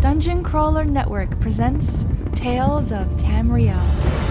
Dungeon Crawler Network presents Tales of Tamriel.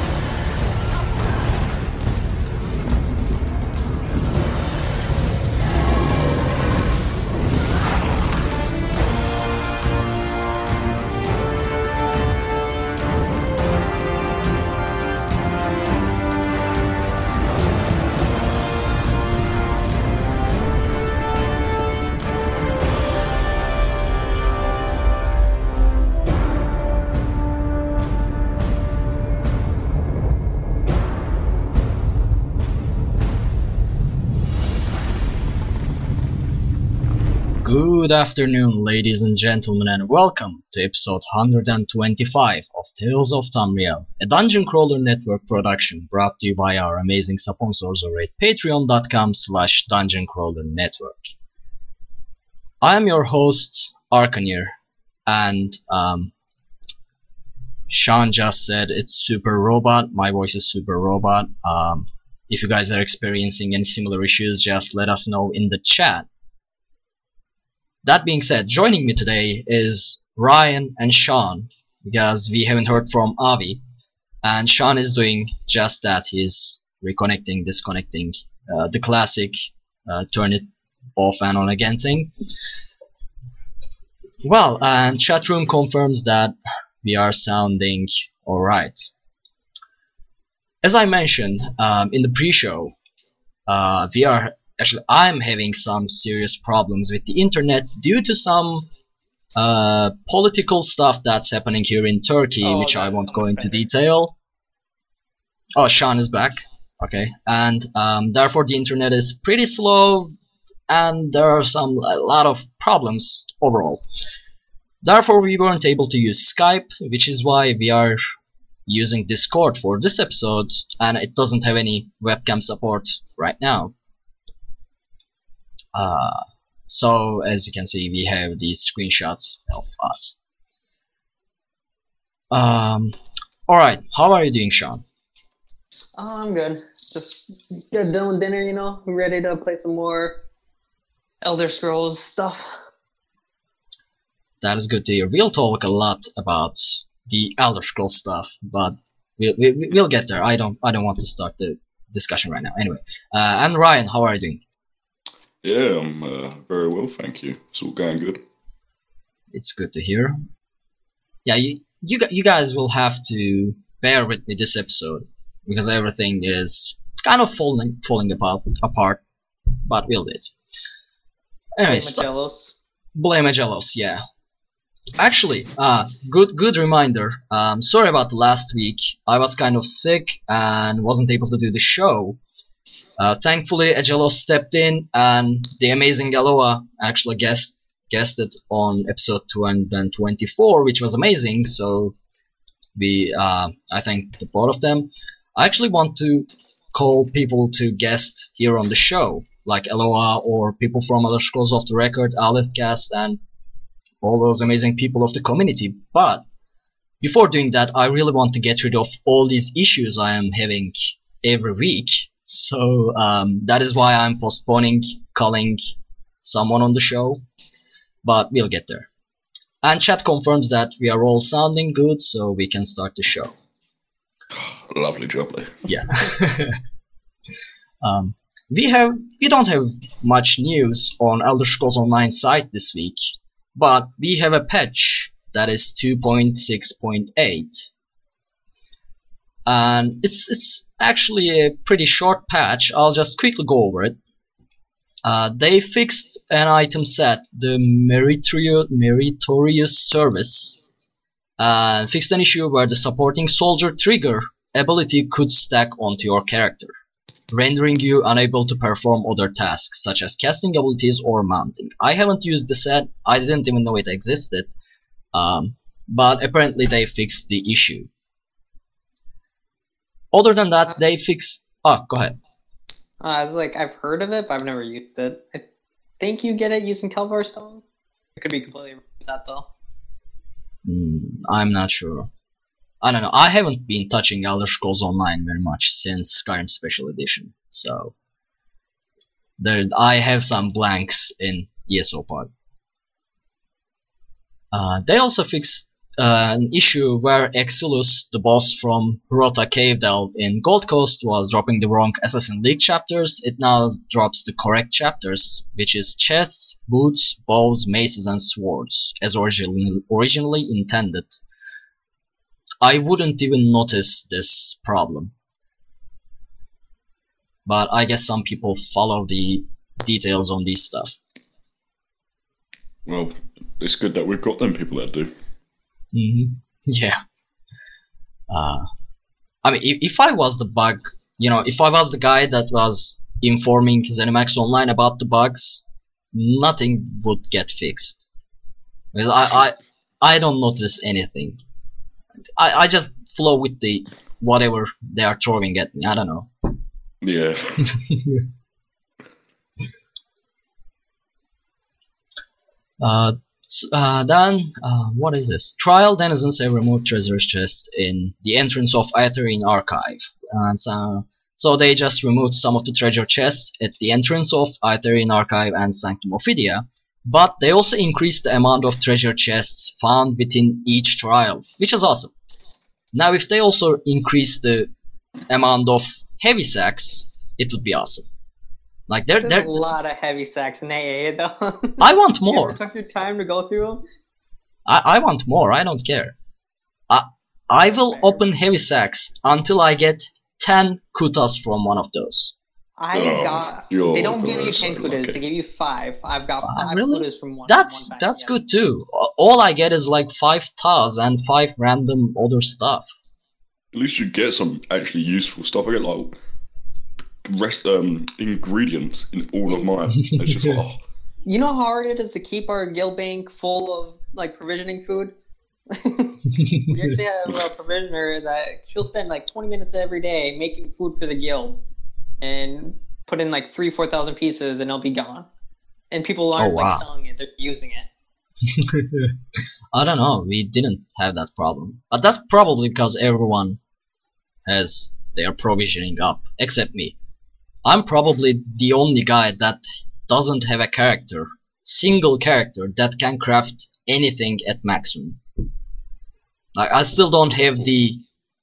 Good afternoon, ladies and gentlemen, and welcome to episode 125 of Tales of Tamriel, a Dungeon Crawler Network production brought to you by our amazing sponsors over at patreon.com slash dungeoncrawlernetwork. I am your host, Arkanir, and um, Sean just said it's super robot. My voice is super robot. Um, if you guys are experiencing any similar issues, just let us know in the chat. That being said, joining me today is Ryan and Sean because we haven't heard from Avi, and Sean is doing just that. He's reconnecting, disconnecting, uh, the classic uh, turn it off and on again thing. Well, and chat room confirms that we are sounding alright. As I mentioned um, in the pre-show, uh, we are actually I'm having some serious problems with the internet due to some uh, political stuff that's happening here in Turkey, Oh, which I won't go into detail. Oh, Sean is back. Okay, and um, therefore the internet is pretty slow, and there are some a lot of problems overall. Therefore, we weren't able to use Skype, which is why we are using Discord for this episode, and it doesn't have any webcam support right now. Uh, so as you can see, we have these screenshots of us. Um, all right, how are you doing, Sean? Oh, I'm good. Just get done with dinner, you know. Ready to play some more Elder Scrolls stuff. That is good to hear. We'll talk a lot about the Elder Scrolls stuff, but we'll, we, we'll get there. I don't I don't want to start the discussion right now. Anyway, uh, and Ryan, how are you doing? Yeah, I'm uh, very well, thank you. It's all going good. It's good to hear. Yeah, you you you guys will have to bear with me this episode because everything is kind of falling falling apart apart, but we'll do it. Anyway, st- Magellos. Blame Magellos, yeah. Actually, uh, good good reminder. Um, sorry about the last week. I was kind of sick and wasn't able to do the show. Uh, thankfully, Agelos stepped in, and the amazing Aloha actually guest guested on episode 224, which was amazing. So we, uh, I thank the both of them. I actually want to call people to guest here on the show, like Aloha or people from Other Scrolls of the Record, Aleph and all those amazing people of the community. But before doing that, I really want to get rid of all these issues I am having every week. So um, that is why I'm postponing calling someone on the show. But we'll get there. And chat confirms that we are all sounding good, so we can start the show. Lovely jubbly. Yeah. um, we have we don't have much news on Elder Scrolls Online site this week. but we have a patch that is 2.6.8 and it's it's actually a pretty short patch I'll just quickly go over it uh, they fixed an item set the meritorious, service and fixed an issue where the supporting soldier trigger ability could stack onto your character rendering you unable to perform other tasks such as casting abilities or mounting. I haven't used the set, I didn't even know it existed, um, but apparently they fixed the issue. Other than that, they fix. Oh, go ahead. Uh, I was like, I've heard of it, but I've never used it. I think you get it using Kelvar Stone. It could be completely wrong with that though. Mm, I'm not sure. I don't know. I haven't been touching Elder Scrolls Online very much since Skyrim Special Edition, so there I have some blanks in ESO Uh, they also fixed an issue where Exilus, the boss from Hrota Cave Delve in Gold Coast, was dropping the wrong Assassin League chapters. It now drops the correct chapters, which is chests, boots, bows, maces, and swords, as originally intended. I wouldn't even notice this problem. But I guess some people follow the details on this stuff. Well, it's good that we've got them people that do. Mm-hmm. Yeah. Uh, I mean, if, if I was the bug, you know, if I was the guy that was informing ZeniMax Online about the bugs, nothing would get fixed. Because I, I, I don't notice anything. I, I just flow with the whatever they are throwing at me. I don't know. Yeah. uh, s- uh, then, uh, what is this? Trial denizens have removed treasure chest in the entrance of Aetherian Archive. And so, so they just removed some of the treasure chests at the entrance of Aetherian Archive and Sanctum Ophidia. But they also increased the amount of treasure chests found within each trial, which is awesome. Now, if they also increase the amount of heavy sacks, it would be awesome. Like they're, There's they're a lot of heavy sacks in AA though. I want You more. ever took your time to go through them? I, I want more. I don't care. I I will Fair. open heavy sacks until I get ten kutas from one of those. I Oh, got. They don't give you ten I kutas. They give you five. I've got Ah, five really? kutas from one. That's one that's yeah. good too. All I get is like five tas and five random other stuff. At least you get some actually useful stuff. I get like rest um ingredients in all of mine. It's just like, oh, You know how hard it is to keep our guild bank full of like provisioning food. we actually have a provisioner that she'll spend like 20 minutes every day making food for the guild, and put in like three, four thousand pieces, and it'll be gone. And people aren't Oh, wow. like selling it; they're using it. I don't know. We didn't have that problem, but that's probably because everyone has their provisioning up, except me. I'm probably the only guy that doesn't have a character, single character that can craft anything at maximum. Like I still don't have the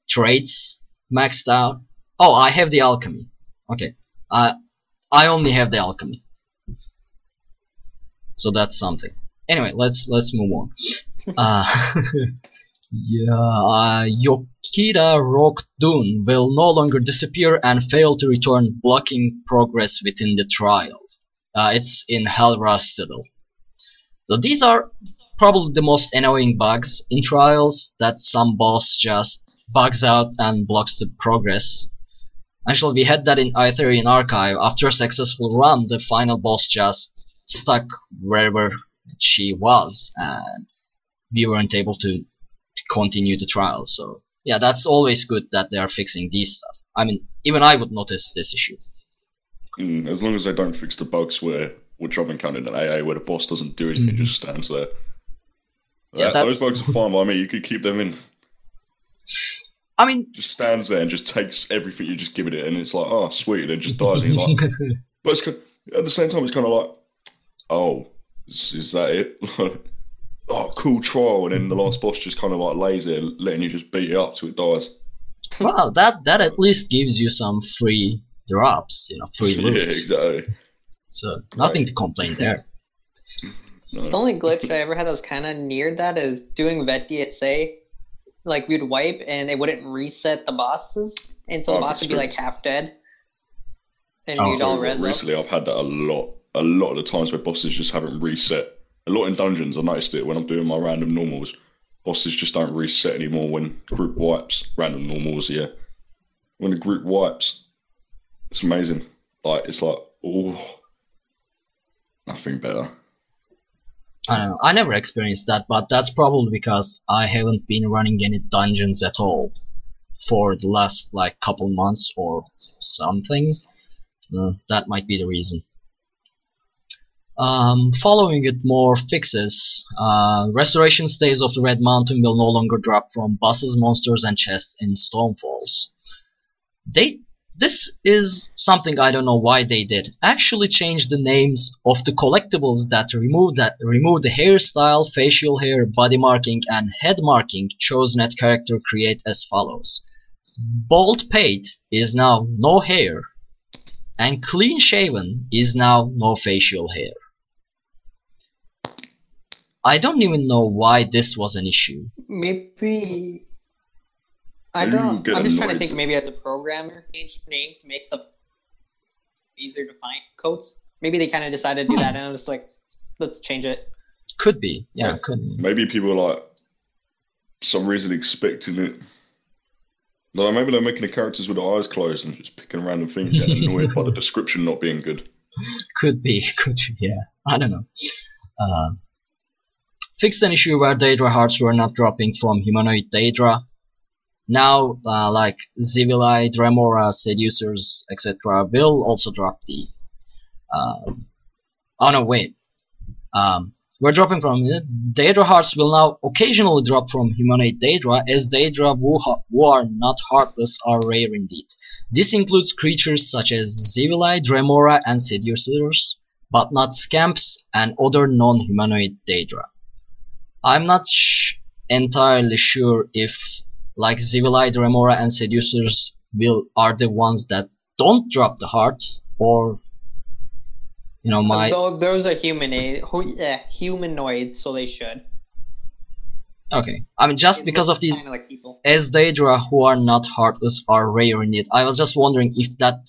traits maxed out. Oh, I have the alchemy. Okay, I I only have the alchemy. So that's something. Anyway, let's let's move on. Uh, yeah, uh, Dune will no longer disappear and fail to return, blocking progress within the trial. Uh, it's in Hel Ra Citadel. So these are probably the most annoying bugs in trials that some boss just bugs out and blocks the progress. Actually, we had that in Aetherian Archive. After a successful run, the final boss just stuck wherever she was, and we weren't able to continue the trial. So yeah, that's always good that they are fixing these stuff. I mean, even I would notice this issue. mm, as long as they don't fix the bugs where which I've encountered in AA where the boss doesn't do anything, Mhm. just stands there. Yeah, That- those that's- bugs are fine by me. You could keep them in. I mean, Just stands there and just takes everything you just give it, and it's like, oh sweet, and it just dies. And like, but it's, at the same time, it's kind of like, oh, is, is that it? oh, cool trial, and then the last boss just kind of like lays there, letting you just beat it up till it dies. well, that that at least gives you some free drops, you know, free loot. Yeah, loot. exactly. So nothing to complain there. No. The only glitch I ever had that was kind of near that is doing vet DSA. Like we'd wipe and it wouldn't reset the bosses, and so the oh, boss would be like half dead, and Oh, you'd all So, res up. recently, I've had that a lot. A lot of the times where bosses just haven't reset. A lot in dungeons, I noticed it when I'm doing my random normals. Bosses just don't reset anymore when group wipes. Random normals, yeah. When the group wipes, it's amazing. Like it's like, oh, nothing better. I don't know. I never experienced that, but that's probably because I haven't been running any dungeons at all for the last like couple months or something. Uh, that might be the reason. Um, following it more fixes. Uh, restoration stays of the Red Mountain will no longer drop from bosses, monsters, and chests in Stonefalls. They this is something I don't know why they did. Actually changed the names of the collectibles that remove that remove the hairstyle, facial hair, body marking, and head marking chosen at character create as follows. Bald Pate is now no hair, and clean shaven is now no facial hair. I don't even know why this was an issue. Maybe I don't. I'm just trying to think. Maybe as a programmer, change names to make stuff easier to find codes. Maybe they kind of decided to do that, and I was like, let's change it. Could be, yeah, Yeah. could be. Maybe people are like, some reason expecting it. Like maybe they're making the characters with their eyes closed and just picking random things, getting annoyed by the description not being good. Could be, could be, yeah. I don't know. Uh, fixed an issue where Daedra hearts were not dropping from humanoid Daedra. Now, uh, like Xivilai, Dremora, Seducers, etc., will also drop the. Uh, oh no, wait. Um, we're dropping from Daedra hearts will now occasionally drop from humanoid Daedra, as Daedra who, are not heartless are rare indeed. This includes creatures such as Xivilai, Dremora, and Seducers, but not Scamps and other non-humanoid Daedra. I'm not sh- entirely sure if, like Xivilai, Dremora, and Seducers, will are the ones that don't drop the heart, or you know my Though those are humanoid, hu- yeah, humanoids, so they should. okay. I mean, just because of these like people. as Daedra who are not heartless are rare indeed. I was just wondering if that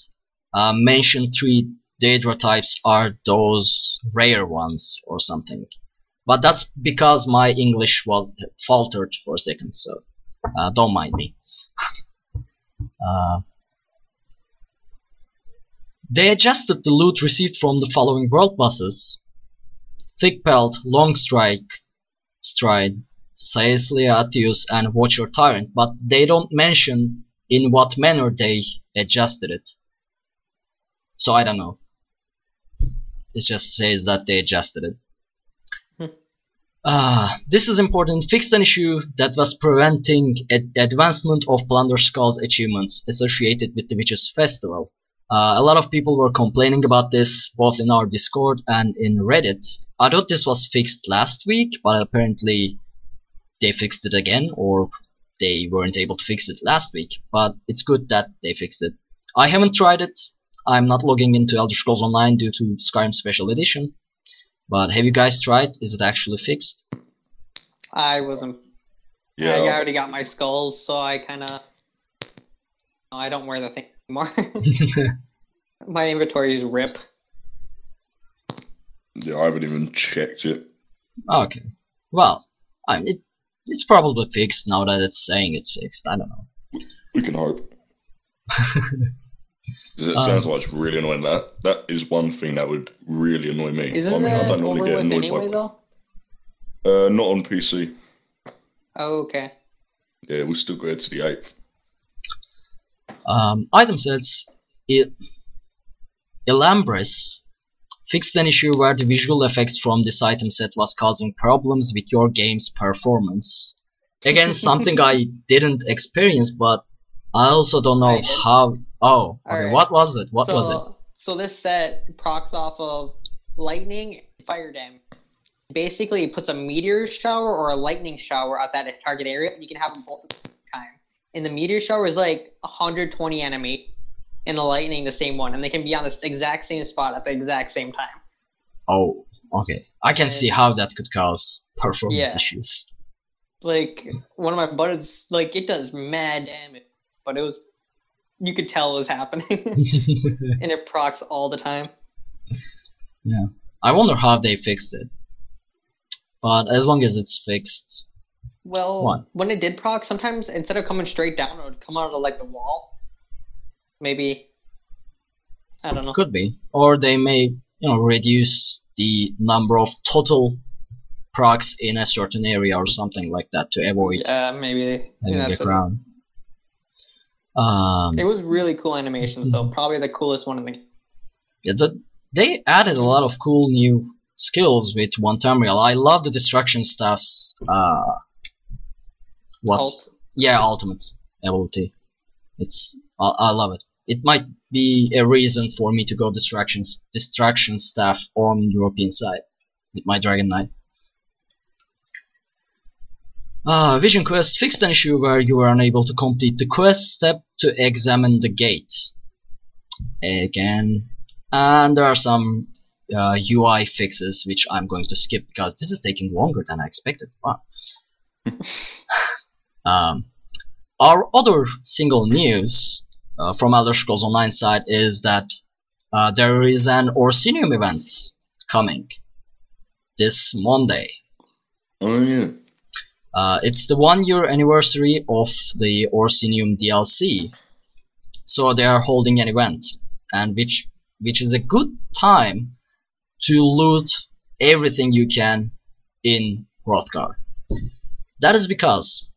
uh, mentioned three Daedra types are those rare ones or something. But that's because my English was faltered for a second, so uh, don't mind me. uh, they adjusted the loot received from the following world bosses: Thick Pelt, Long Strike, Stride, Caeslia Atius and Watcher Tyrant, but they don't mention in what manner they adjusted it. So I don't know. It just says that they adjusted it. Ah, this is important. Fixed an issue that was preventing ad- advancement of Plunder Skull's achievements associated with the Witches' Festival. Uh, a lot of people were complaining about this both in our Discord and in Reddit. I thought this was fixed last week, but apparently they fixed it again, or they weren't able to fix it last week. But it's good that they fixed it. I haven't tried it. I'm not logging into Elder Scrolls Online due to Skyrim Special Edition. But have you guys tried? Is it actually fixed? I wasn't. Yeah, I I've- already got my skulls, so I kind of. No, I don't wear the thing anymore. my inventory is rip. yeah, I haven't even checked it. okay. Well, I mean, it, it's probably fixed now that it's saying it's fixed. I don't know. We can hope. 'Cause it Um, sounds like it's really annoying. That that is one thing that would really annoy me. Isn't I mean, I don't normally get annoyed anyway, by. though? Uh, not on PC. Oh, okay. Yeah, we still go ahead to the eighth. Um, item sets. Il- Ilambris fixed an issue where the visual effects from this item set was causing problems with your game's performance. Again, something I didn't experience, but I also don't know I did. how. Oh, okay. Alright. What was it? What so, was it? So this set procs off of lightning, fire damage. Basically, it puts a meteor shower or a lightning shower at that target area, and you can have them both at the same time. And the meteor shower is like 120 enemy, and the lightning the same one, and they can be on the exact same spot at the exact same time. Oh, Okay, I can see how that could cause performance Yeah. issues. Like one of my buddies, like it does mad damage, but it was you could tell it was happening, and it procs all the time. Yeah, I wonder how they fixed it. But as long as it's fixed, Well, What? when it did proc, sometimes instead of coming straight down, it would come out of like the wall. Maybe I don't know. could be. Or they may, you know, reduce the number of total procs in a certain area or something like that to avoid Yeah, maybe. having Yeah, that's a- ground. Um, It was really cool animation, though. Probably the coolest one in the. yeah, the, they added a lot of cool new skills with One Tamriel. I love the destruction stuff's uh, what's Ult. yeah ultimate ability. It's I, I love it. It might be a reason for me to go distractions distraction staff on European side with my Dragon Knight. Ah, Vision Quest fixed an issue where you were unable to complete the quest step to examine the gate. Again, and there are some uh, UI fixes which I'm going to skip because this is taking longer than I expected. Wow. um, our other single news uh, from Elder Scrolls Online side is that uh, there is an Orsinium event coming this Monday. Oh yeah. Uh, it's the one year anniversary of the Orsinium DLC, so they are holding an event, and which which is a good time to loot everything you can in Wrothgar. That is because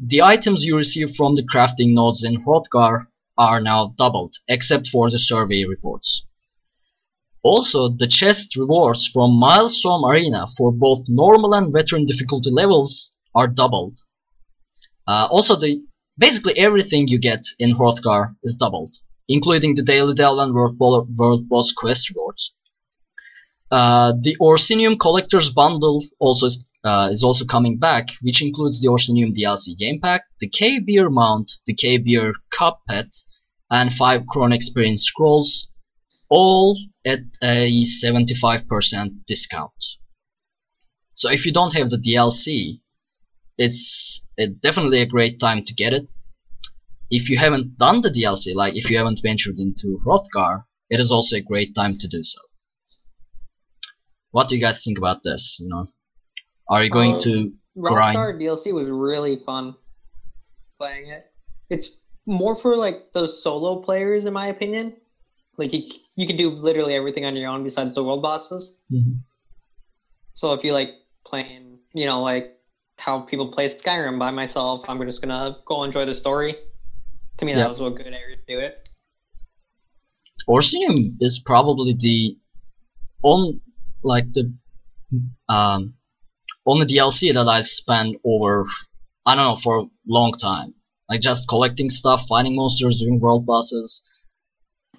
the items you receive from the crafting nodes in Wrothgar are now doubled, except for the survey reports. Also, the chest rewards from Maelstrom Arena for both normal and veteran difficulty levels are doubled. Uh, also, the basically everything you get in Wrothgar is doubled, including the Daily Delve and World, Bo- World Boss quest rewards. Uh, the Orsinium Collector's Bundle also is, uh, is also coming back, which includes the Orsinium DLC game pack, the K-Beer mount, the K-Beer cup pet, and 5 Crown Experience scrolls, all at a 75% discount. So if you don't have the DLC, it's uh, definitely a great time to get it. If you haven't done the DLC, like if you haven't ventured into Wrothgar, it is also a great time to do so. What do you guys think about this? You know, are you going Um, to grind? DLC was really fun playing it. It's more for like those solo players, in my opinion. Like you, you can do literally everything on your own besides the world bosses. Mhm. So if you like playing, you know, like how people play Skyrim by myself, I'm just gonna go enjoy the story. To me, Yeah. that was a good area to do it. Orsinium is probably the on like the um only DLC that I've spent over I don't know for a long time. Like just collecting stuff, finding monsters, doing world bosses.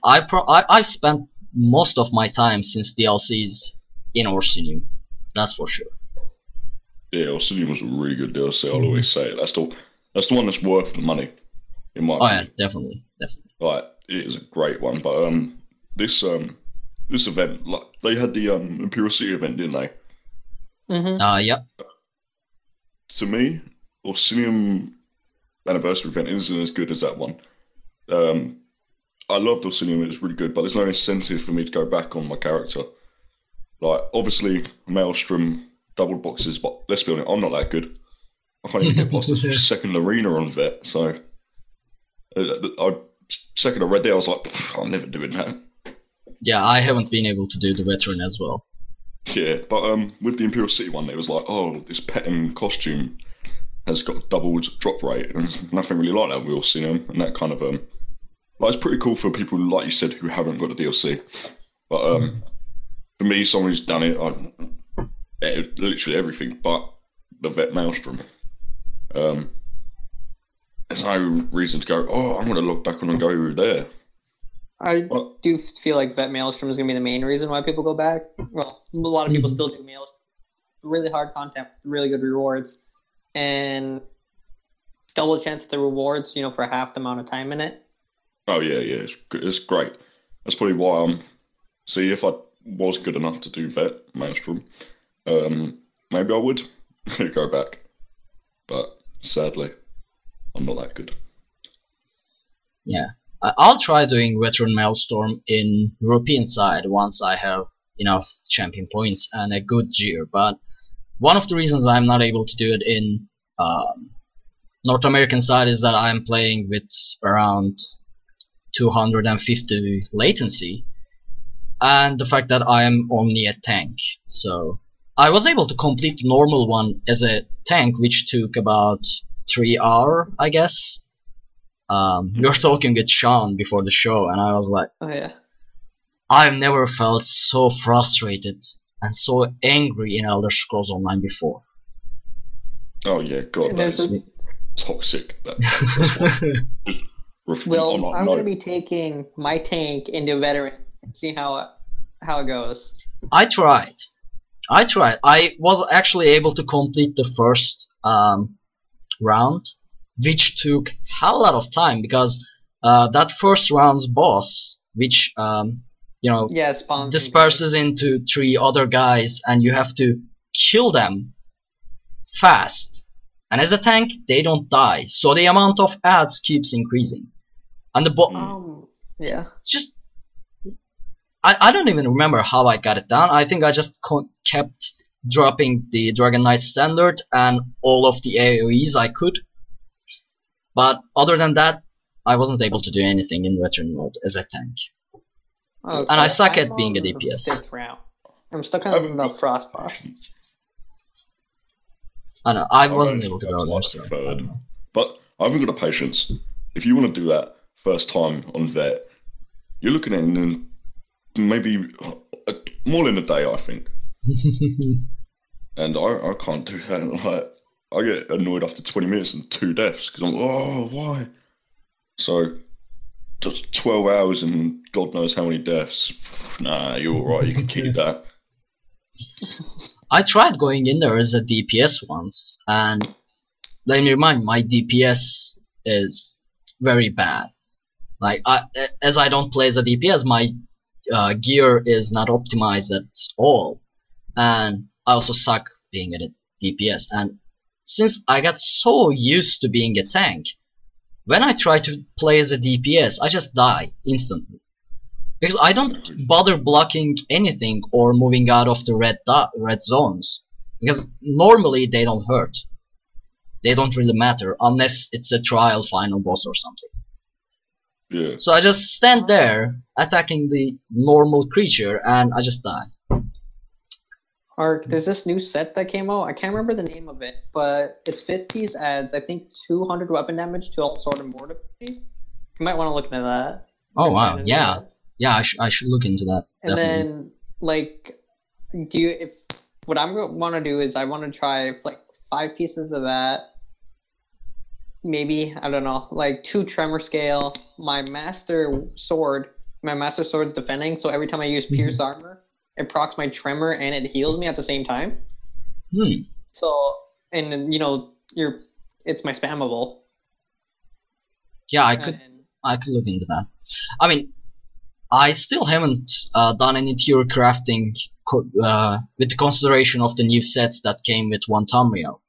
I pro I I've spent most of my time since DLCs in Orsinium. That's for sure. Yeah, Obsidian was a really good DLC. I'll always say it. That's the that's the one that's worth the money, in my Oh yeah, opinion. definitely, definitely. Like it is a great one. But um, this um, this event, like they had the um Imperial City event, didn't they? Mm-hmm. Uh yep. To me, Orsinium anniversary event isn't as good as that one. Um, I loved Orsinium; it was really good, but there's no incentive for me to go back on my character. Like obviously, Maelstrom double boxes, but let's be honest, I'm not that good. I can't even get past the second arena on vet. So, uh, I second I read there, I was like, I'm never doing that. Yeah, I haven't been able to do the veteran as well. Yeah, but um, with the Imperial City one, it was like, oh, this Petten costume has got doubled drop rate, and nothing really like that with Orsinium, and that kind of um, like it's pretty cool for people like you said who haven't got the DLC. But um, for me, someone who's done it, I eh, literally everything, but the Vet Maelstrom. Um, there's no reason to go. Oh, I'm going to log back on and go there. I Well, do feel like Vet Maelstrom is going to be the main reason why people go back. Well, a lot of people Mhm. still do Maelstrom. Really hard content, really good rewards, and double chance at the rewards. You know, for half the amount of time in it. Oh yeah, yeah, it's, it's great. That's probably why I'm. See, if I was good enough to do vet maelstrom, um, maybe I would go back. But sadly, I'm not that good. Yeah, I'll try doing veteran maelstrom in European side once I have enough champion points and a good gear. But one of the reasons I'm not able to do it in um, North American side is that I'm playing with around 250 latency, and the fact that I am only a tank. So I was able to complete the normal one as a tank, which took about three hour, I guess. Um, we were talking with Sean before the show, and I was like, Oh yeah. I've never felt so frustrated and so angry in Elder Scrolls Online before. Oh yeah, God, that's a- toxic. That, that's what- ref- Well, I'm not- I'm no. gonna be taking my tank into veteran and see how how it goes. I tried. I tried. I was actually able to complete the first um, round, which took hell lot of time because uh, that first round's boss, which um, you know Yeah, spawns. disperses into three other guys, and you have to kill them fast. And as a tank, they don't die, so the amount of ads keeps increasing. And the bo- Um. Yeah. just I, I don't even remember how I got it down. I think I just co- kept dropping the Dragon Knight standard and all of the AoEs I could. But other than that, I wasn't able to do anything in veteran mode as a tank. Okay, And I suck at being a DPS. fifth. I'm stuck on the frost boss. I know I I wasn't only able to got go there. like So. third. But I haven't got the patience. If you want to do that first time on vet, you're looking at in maybe uh, more than a day, I think. And I, I can't do that. Like, I get annoyed after 20 minutes and two deaths because I'm like, oh why? So just 12 hours and God knows how many deaths. Nah, you're alright. You can keep that. I tried going in there as a DPS once, and let me remind my DPS is very bad. Like, I, as I don't play as a DPS, my uh, gear is not optimized at all, and I also suck being a DPS. And since I got so used to being a tank, when I try to play as a DPS, I just die instantly. Because I don't bother blocking anything or moving out of the red red zones. Because normally they don't hurt. They don't really matter unless it's a trial final boss or something. Yeah. So I just stand there attacking the normal creature and I just die. Ark, there's this new set that came out. I can't remember the name of it, but it's 50s adds I think 200 weapon damage to all sword and board abilities. You might want to look into that. Oh wow, try to do yeah, that. yeah. I, sh- I should look into that. And definitely. then like, do you if what I'm gonna want to do is I want to try like five pieces of that. Maybe I don't know, like two tremor scale. My master sword, my master sword's defending, so every time I use pierce armor, it procs my tremor and it heals me at the same time. Hmm. So and then, you know you're it's my spammable. Yeah, I could And- I could look into that. I mean, I still haven't uh, done any tier crafting co- uh, with the consideration of the new sets that came with One Tamriel.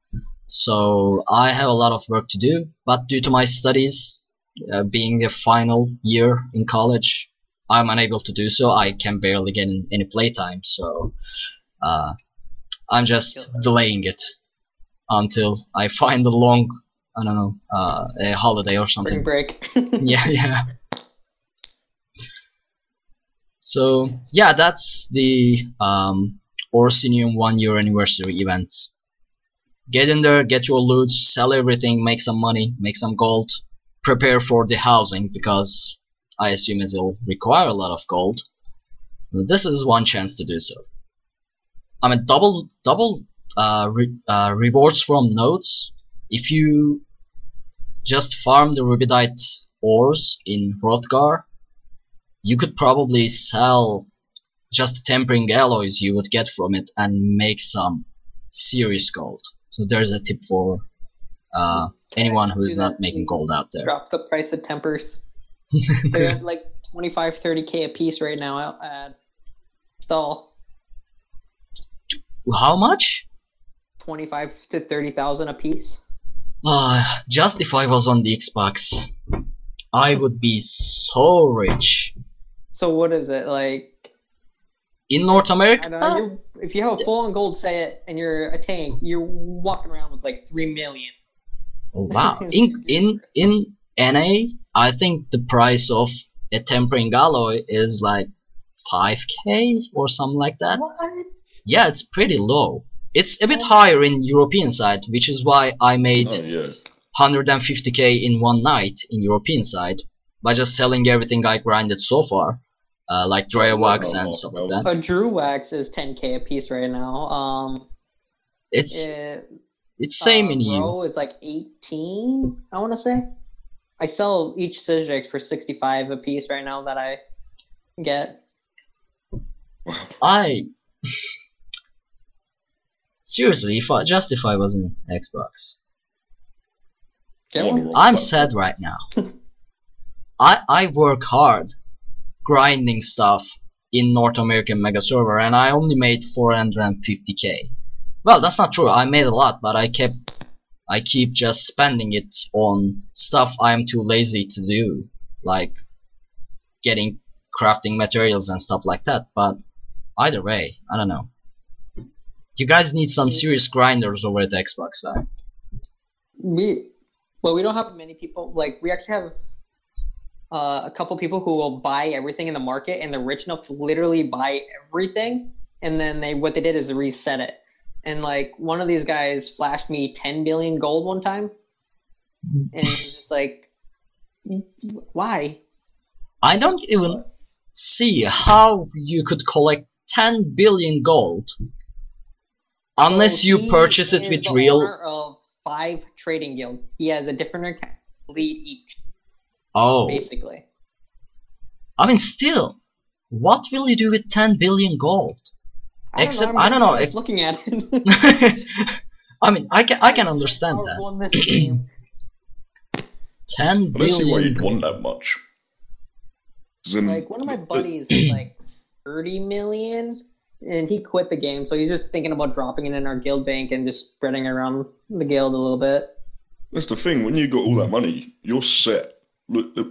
So I have a lot of work to do, but due to my studies uh, being a final year in college, I'm unable to do so. I can barely get in any playtime, so uh, I'm just delaying it until I find a long, I don't know, uh, a holiday or something spring break. yeah, yeah. So yeah, that's the um, Orsinium one year anniversary event. Get in there, get your loot, sell everything, make some money, make some gold, prepare for the housing because I assume it'll require a lot of gold. This is one chance to do so. I mean, double double uh, re- uh, rewards from nodes. If you just farm the rubedite ores in Wrothgar, you could probably sell just the tempering alloys you would get from it and make some serious gold. So there's a tip for uh, anyone who is not making gold out there. Drop the price of tempers. They're at like 25, 30k a piece right now. Add. install. How much? Twenty-five to thirty thousand a piece. Uh, just if I was on the Xbox, I would be so rich. So what is it like? In North America, I don't know, you're, if you have a full-on gold set and you're a tank, you're walking around with like three million. Oh, wow. In in in NA, I think the price of a tempering alloy is like 5k or something like that. What? Yeah, it's pretty low. It's a bit higher in European side, which is why I made Oh yeah. 150k in one night in European side by just selling everything I grinded so far, uh, like Dreugh Wax Oh, and oh, stuff like that. A Dreugh Wax is 10k a piece right now. Um, It's it, it's same uh, in EU. Row is like 18, I want to say. I sell each Syzyx for 65 a piece right now that I get. I seriously, if I just if I was in Xbox, Get On the one? wrong I'm sad right now. I I work hard grinding stuff in North American Mega Server and I only made 450k. Well, that's not true. I made a lot, but I kept I keep just spending it on stuff I'm too lazy to do, like getting crafting materials and stuff like that. But either way, I don't know. You guys need some serious grinders over at the Xbox side. We, well, we don't have many people. Like, we actually have uh, a couple people who will buy everything in the market, and they're rich enough to literally buy everything. And then they, what they did is reset it. And like, one of these guys flashed me 10 billion gold one time, and it was just like, why? I don't even see how you could collect 10 billion gold unless So you purchase it with the real. owner of five trading guild. He has a different account, lead each, Oh, basically. I mean, still, what will you do with 10 billion gold? Except- I'm I don't know, just ex- looking at it. I mean, I can I can understand that. Powerful in this game. 10 I don't see why you'd want that much. then- Like one of my buddies has like 30 million, and he quit the game, so he's just thinking about dropping it in our guild bank and just spreading around the guild a little bit. That's the thing. When you got all that money, you're set. Look, look,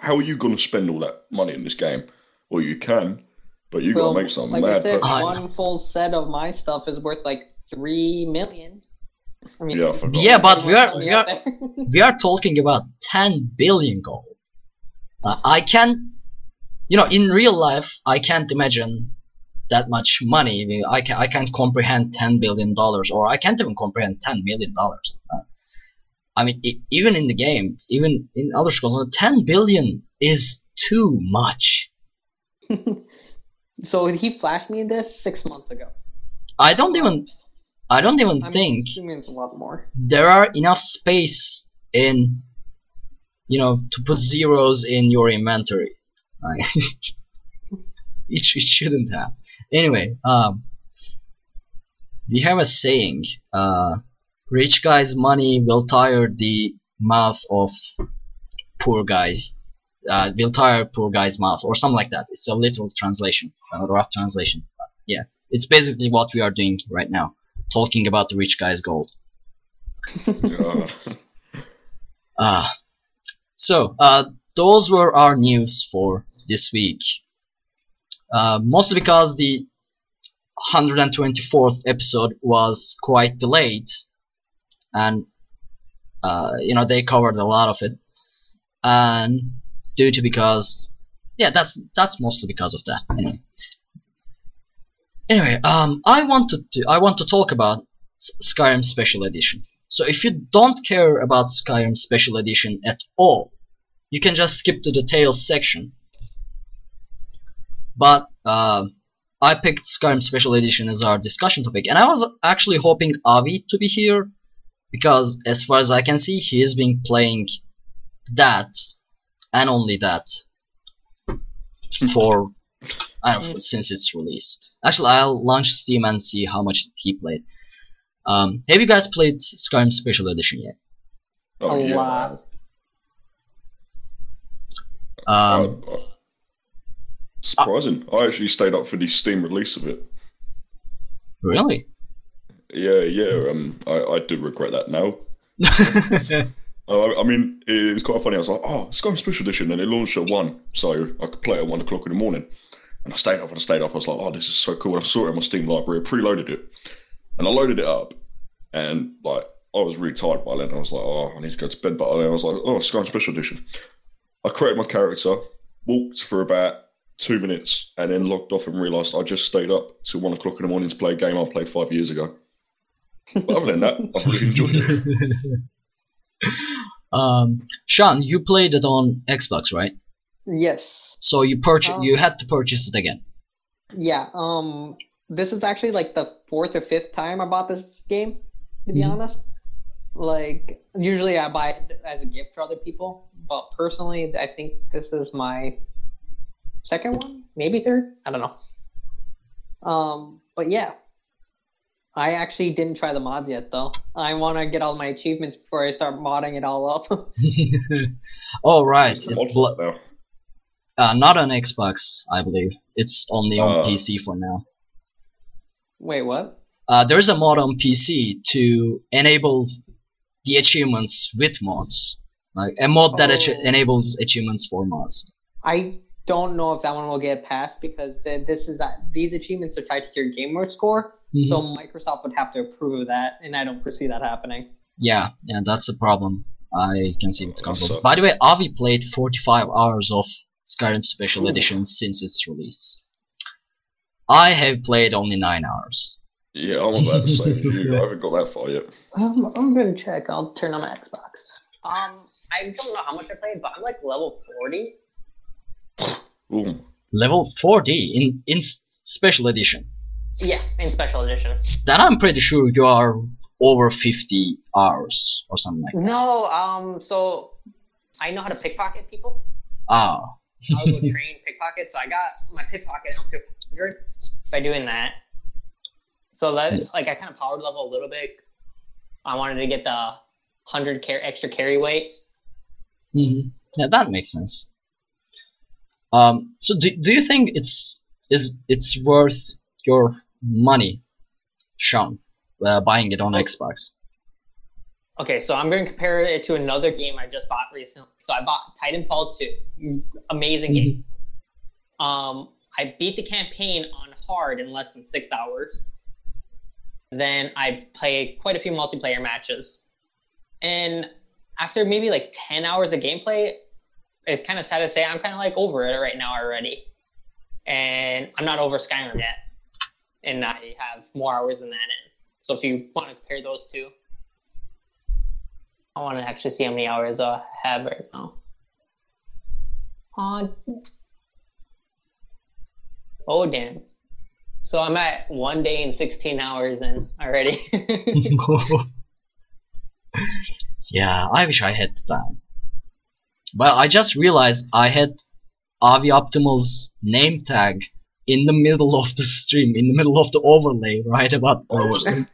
how are you going to spend all that money in this game? Well, you can, but you got to make something like I said, purchase. One full set of my stuff is worth like three million. I mean, Yeah, I. Yeah, but we are we are we are talking about 10 billion gold. Uh, I can, you know, in real life, I can't imagine that much money. I can I can't comprehend 10 billion dollars, or I can't even comprehend 10 million dollars. Uh, I mean, even in the game, even in other schools, 10 billion is too much. so he flashed me this six months ago. I don't even, I don't even I'm think it's a lot more. there are enough space in you know to put zeros in your inventory it, it shouldn't have anyway um we have a saying uh rich guy's money will tire the mouth of poor guys uh, will tire poor guy's mouth or something like that it's a literal translation a rough translation But yeah it's basically what we are doing right now talking about the rich guy's gold. Ah, so uh, those were our news for this week. Uh, mostly because the 124th episode was quite delayed, and uh, you know they covered a lot of it, and due to because yeah, that's that's mostly because of that. Anyway, anyway, um, I wanted to I want to talk about Skyrim Special Edition. So if you don't care about Skyrim Special Edition at all, you can just skip to the Tales section. But uh, I picked Skyrim Special Edition as our discussion topic, and I was actually hoping Avi to be here because, as far as I can see, he has been playing that and only that for I don't know, since its release. Actually, I'll launch Steam and see how much he played. Um, have you guys played Skyrim Special Edition yet? Oh, a yeah. lot. Um, Uh, uh, Surprising. I actually stayed up for the Steam release of it. Really? Yeah, yeah. Um, I, I do regret that now. Uh, I mean, it was quite funny. I was like, "Oh, Skyrim Special Edition," and it launched at one, so I could play it at one o'clock in the morning. And I stayed up and I stayed up. I was like, "Oh, this is so cool!" And I saw it in my Steam library. I preloaded it, and I loaded it up, and like I was really tired by then. I was like, "Oh, I need to go to bed." But then I was like, "Oh, Skyrim Special Edition." I created my character, walked for about two minutes, and then logged off and realised I just stayed up till one o'clock in the morning to play a game I played five years ago. But other than that, I really enjoyed it. um, Sean, you played it on Xbox, right? Yes. So you purchase, Um, you had to purchase it again. Yeah. Um. This is actually like the fourth or fifth time I bought this game. To be Mhm. honest, like usually I buy it as a gift for other people, but personally, I think this is my second one, maybe third. I don't know. Um. But yeah. I actually didn't try the mods yet, though. I want to get all my achievements before I start modding it all up. all right. right, It's it a mod blo- now. uh, not on Xbox, I believe. It's only on Uh. PC for now. Wait, what? Uh, there's a mod on PC to enable the achievements with mods, like a mod that achi- Oh. enables achievements for mods. I don't know if that one will get passed because uh, this is uh, these achievements are tied to your gamer score, so Microsoft would have to approve of that, and I don't foresee that happening. Yeah, yeah, that's a problem. I can see with consoles. so- By the way, Avi played 45 hours of Skyrim Special Ooh. Edition since its release. I have played only 9 hours. Yeah, I'm about the same as you. I haven't got that far yet. Um, I'm gonna check. I'll turn on my Xbox. Um, I don't know how much I played, but I'm like level forty. Ooh. Level 40 in, in Special Edition. Yeah, in special edition. Then I'm pretty sure you are over 50 hours or something like that. No, um, so I know how to pickpocket people. Ah, I was a trained pickpocket, so I got my pickpocket up to 100 by doing that. So that like I kind of powered level a little bit. I wanted to get the 100 car- extra carry weight. hmm Yeah, that makes sense. Um, so do, do you think it's is it's worth your money, Sean, uh, buying it on Xbox? Okay, so I'm going to compare it to another game I just bought recently. So I bought Titanfall 2. Amazing game. Um, I beat the campaign on hard in less than six hours. Then I played quite a few multiplayer matches. And after maybe like 10 hours of gameplay, it's kind of sad to say I'm kind of like over it right now already. And I'm not over Skyrim yet. And I have more hours than that in. So if you want to compare those two, I want to actually see how many hours I have right now. On. Oh damn! So I'm at one day and 16 hours in already. yeah, I wish I had the time. Well, I just realized I had Avi Optimal's name tag in the middle of the stream, in the middle of the overlay, right about I was, the.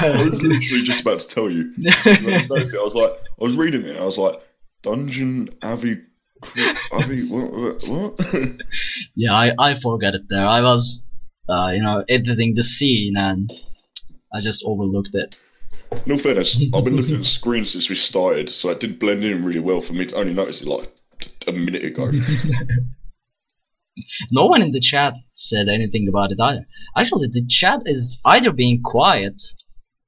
I was literally just about to tell you. I noticed it, I was like, I was reading it, and I was like, Dungeon Avi, Avi, what? what? what? yeah, I, I forgot it there. I was, uh, you know, editing the scene and I just overlooked it. In all fairness, I've been looking at the screen since we started, so it did blend in really well for me to only notice it like a minute ago. No one in the chat said anything about it either. Actually, the chat is either being quiet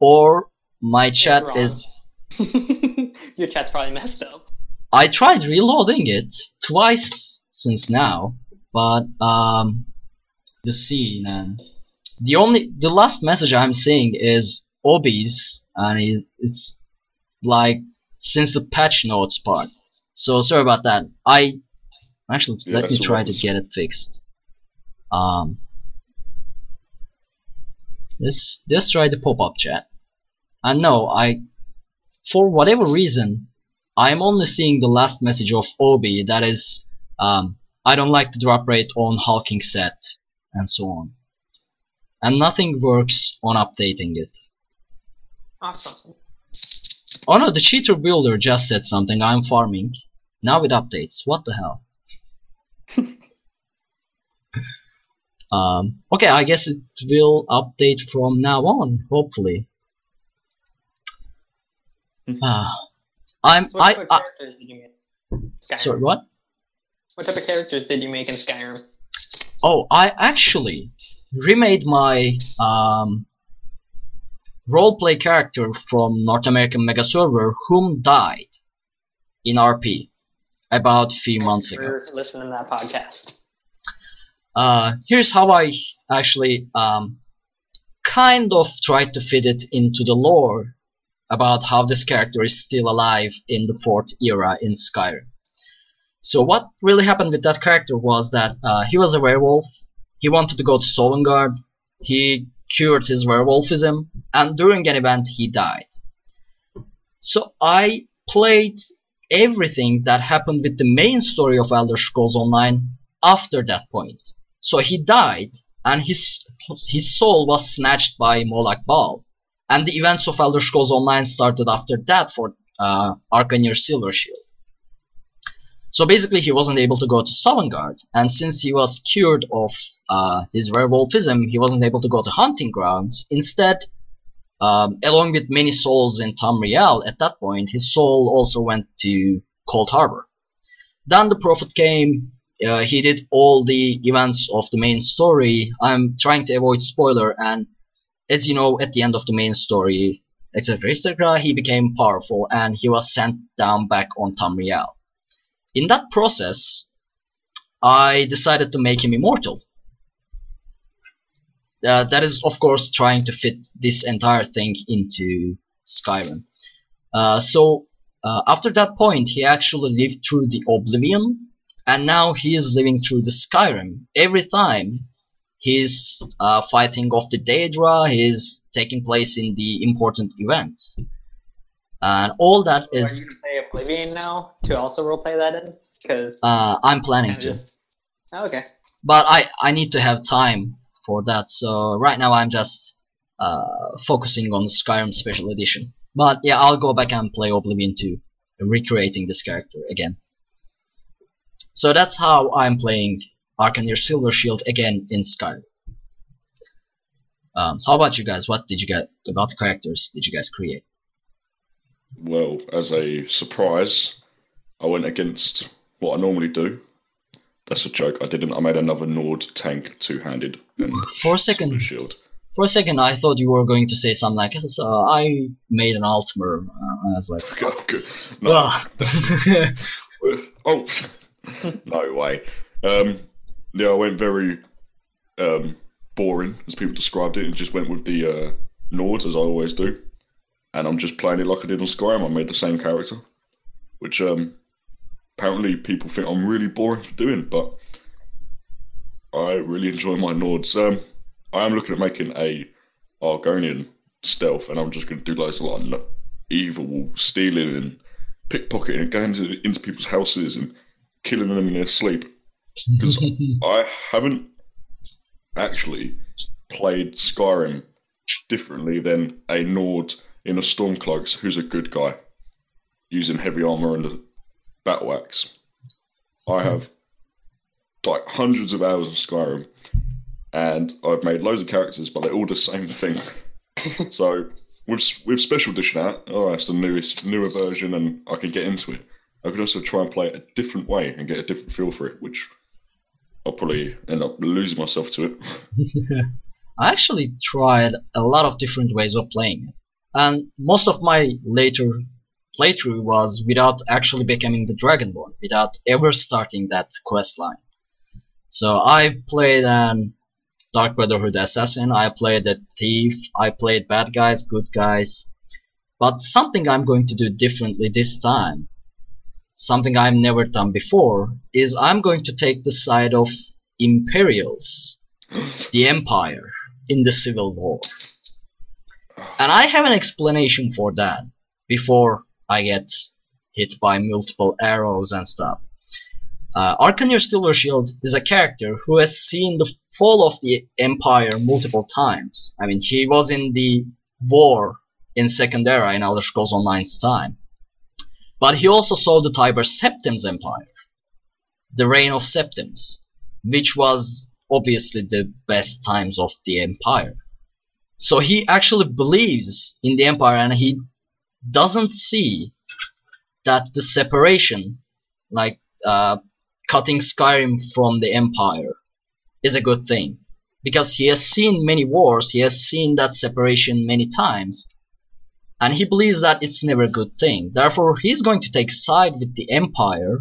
or my chat is. Your chat's probably messed up. I tried reloading it twice since now, but um, the scene and the only the last message I'm seeing is Obi's, and it's like since the patch notes part. So sorry about that. I actually Yeah, let me try to get it fixed. Um, let's let's try the pop-up chat. And no, I for whatever reason I'm only seeing the last message of Obi that is um, I don't like the drop rate on hulking set and so on. And nothing works on updating it. Awesome. Oh no, the cheater builder just said something, I'm farming. Now it updates. What the hell? Um, okay, I guess it will update from now on, hopefully. Uh, I'm So what I, type of I did you make? Sorry what? What type of characters did you make in Skyrim? Oh, I actually remade my um, roleplay character from North American Mega Server, whom died in RP about a few months ago. For listening to that podcast. Uh, here's how I actually um, kind of tried to fit it into the lore about how this character is still alive in the fourth era in Skyrim. So what really happened with that character was that uh, he was a werewolf. He wanted to go to Sovngarde. He cured his werewolfism, and during an event he died. So I played everything that happened with the main story of Elder Scrolls Online after that point. So he died, and his his soul was snatched by Molag Bal, and the events of Elder Scrolls Online started after that for uh, Arcanir Silver Shield. So basically, he wasn't able to go to Sovngarde, and since he was cured of uh, his werewolfism, he wasn't able to go to hunting grounds. Instead, um, along with many souls in Tamriel, at that point, his soul also went to Coldharbour. Then the prophet came. Uh, he did all the events of the main story. I'm trying to avoid spoiler, and as you know, at the end of the main story, etc., etc., he became powerful, and he was sent down back on Tamriel. In that process, I decided to make him immortal. Uh, that is, of course, trying to fit this entire thing into Skyrim. Uh, so, uh, after that point, he actually lived through the Oblivion, and now he is living through the Skyrim. Every time he's uh, fighting off the Daedra, he's taking place in the important events. And all that is, Are you play Oblivion now to also roleplay that in? Because uh, I'm planning to. just oh, okay. but I, I need to have time for that. So right now I'm just uh, focusing on Skyrim Special Edition. But yeah, I'll go back and play Oblivion 2, recreating this character again. So that's how I'm playing Arcanir Silver Shield again in Skyrim. Um, how about you guys? What did you get about the characters did you guys create? Well, as a surprise, I went against what I normally do. That's a joke. I didn't. I made another Nord tank two-handed and For a second, shield. for a second, I thought you were going to say something like, uh, "I made an Altmer." Uh, I was like, Okay, good. No, oh, no way. Um, yeah, I went very um, boring, as people described it, and just went with the uh, Nords, as I always do. And I'm just playing it like I did on Skyrim. I made the same character, which um, apparently people think I'm really boring for doing, but I really enjoy my Nords. Um, I am looking at making a Argonian stealth, and I'm just going to do loads of like evil stealing and pickpocketing and going into, into people's houses and killing them in their sleep. Because I haven't actually played Skyrim differently than a Nord in a Stormcloaks who's a good guy using heavy armor and a battle axe. I have like hundreds of hours of Skyrim and I've made loads of characters, but they're all the same thing. so with with special edition out, oh, that's the newest newer version, and I can get into it. I could also try and play it a different way and get a different feel for it, which I'll probably end up losing myself to it. I actually tried a lot of different ways of playing it, and most of my later playthrough was without actually becoming the Dragonborn, without ever starting that quest line. So I played an Dark Brotherhood assassin, I played a thief, I played bad guys, good guys. But something I'm going to do differently this time, something I've never done before, is I'm going to take the side of Imperials, the Empire, in the Civil War. And I have an explanation for that before I get hit by multiple arrows and stuff. Uh, Arcanir Silver Shield is a character who has seen the fall of the Empire multiple times. I mean, he was in the war in Second Era in Elder Scrolls Online's time. But he also saw the Tiber Septim's Empire, the reign of Septims, which was obviously the best times of the empire. So he actually believes in the empire and he doesn't see that the separation, like uh, cutting Skyrim from the empire, is a good thing. Because he has seen many wars, he has seen that separation many times, and he believes that it's never a good thing. Therefore, he's going to take side with the empire,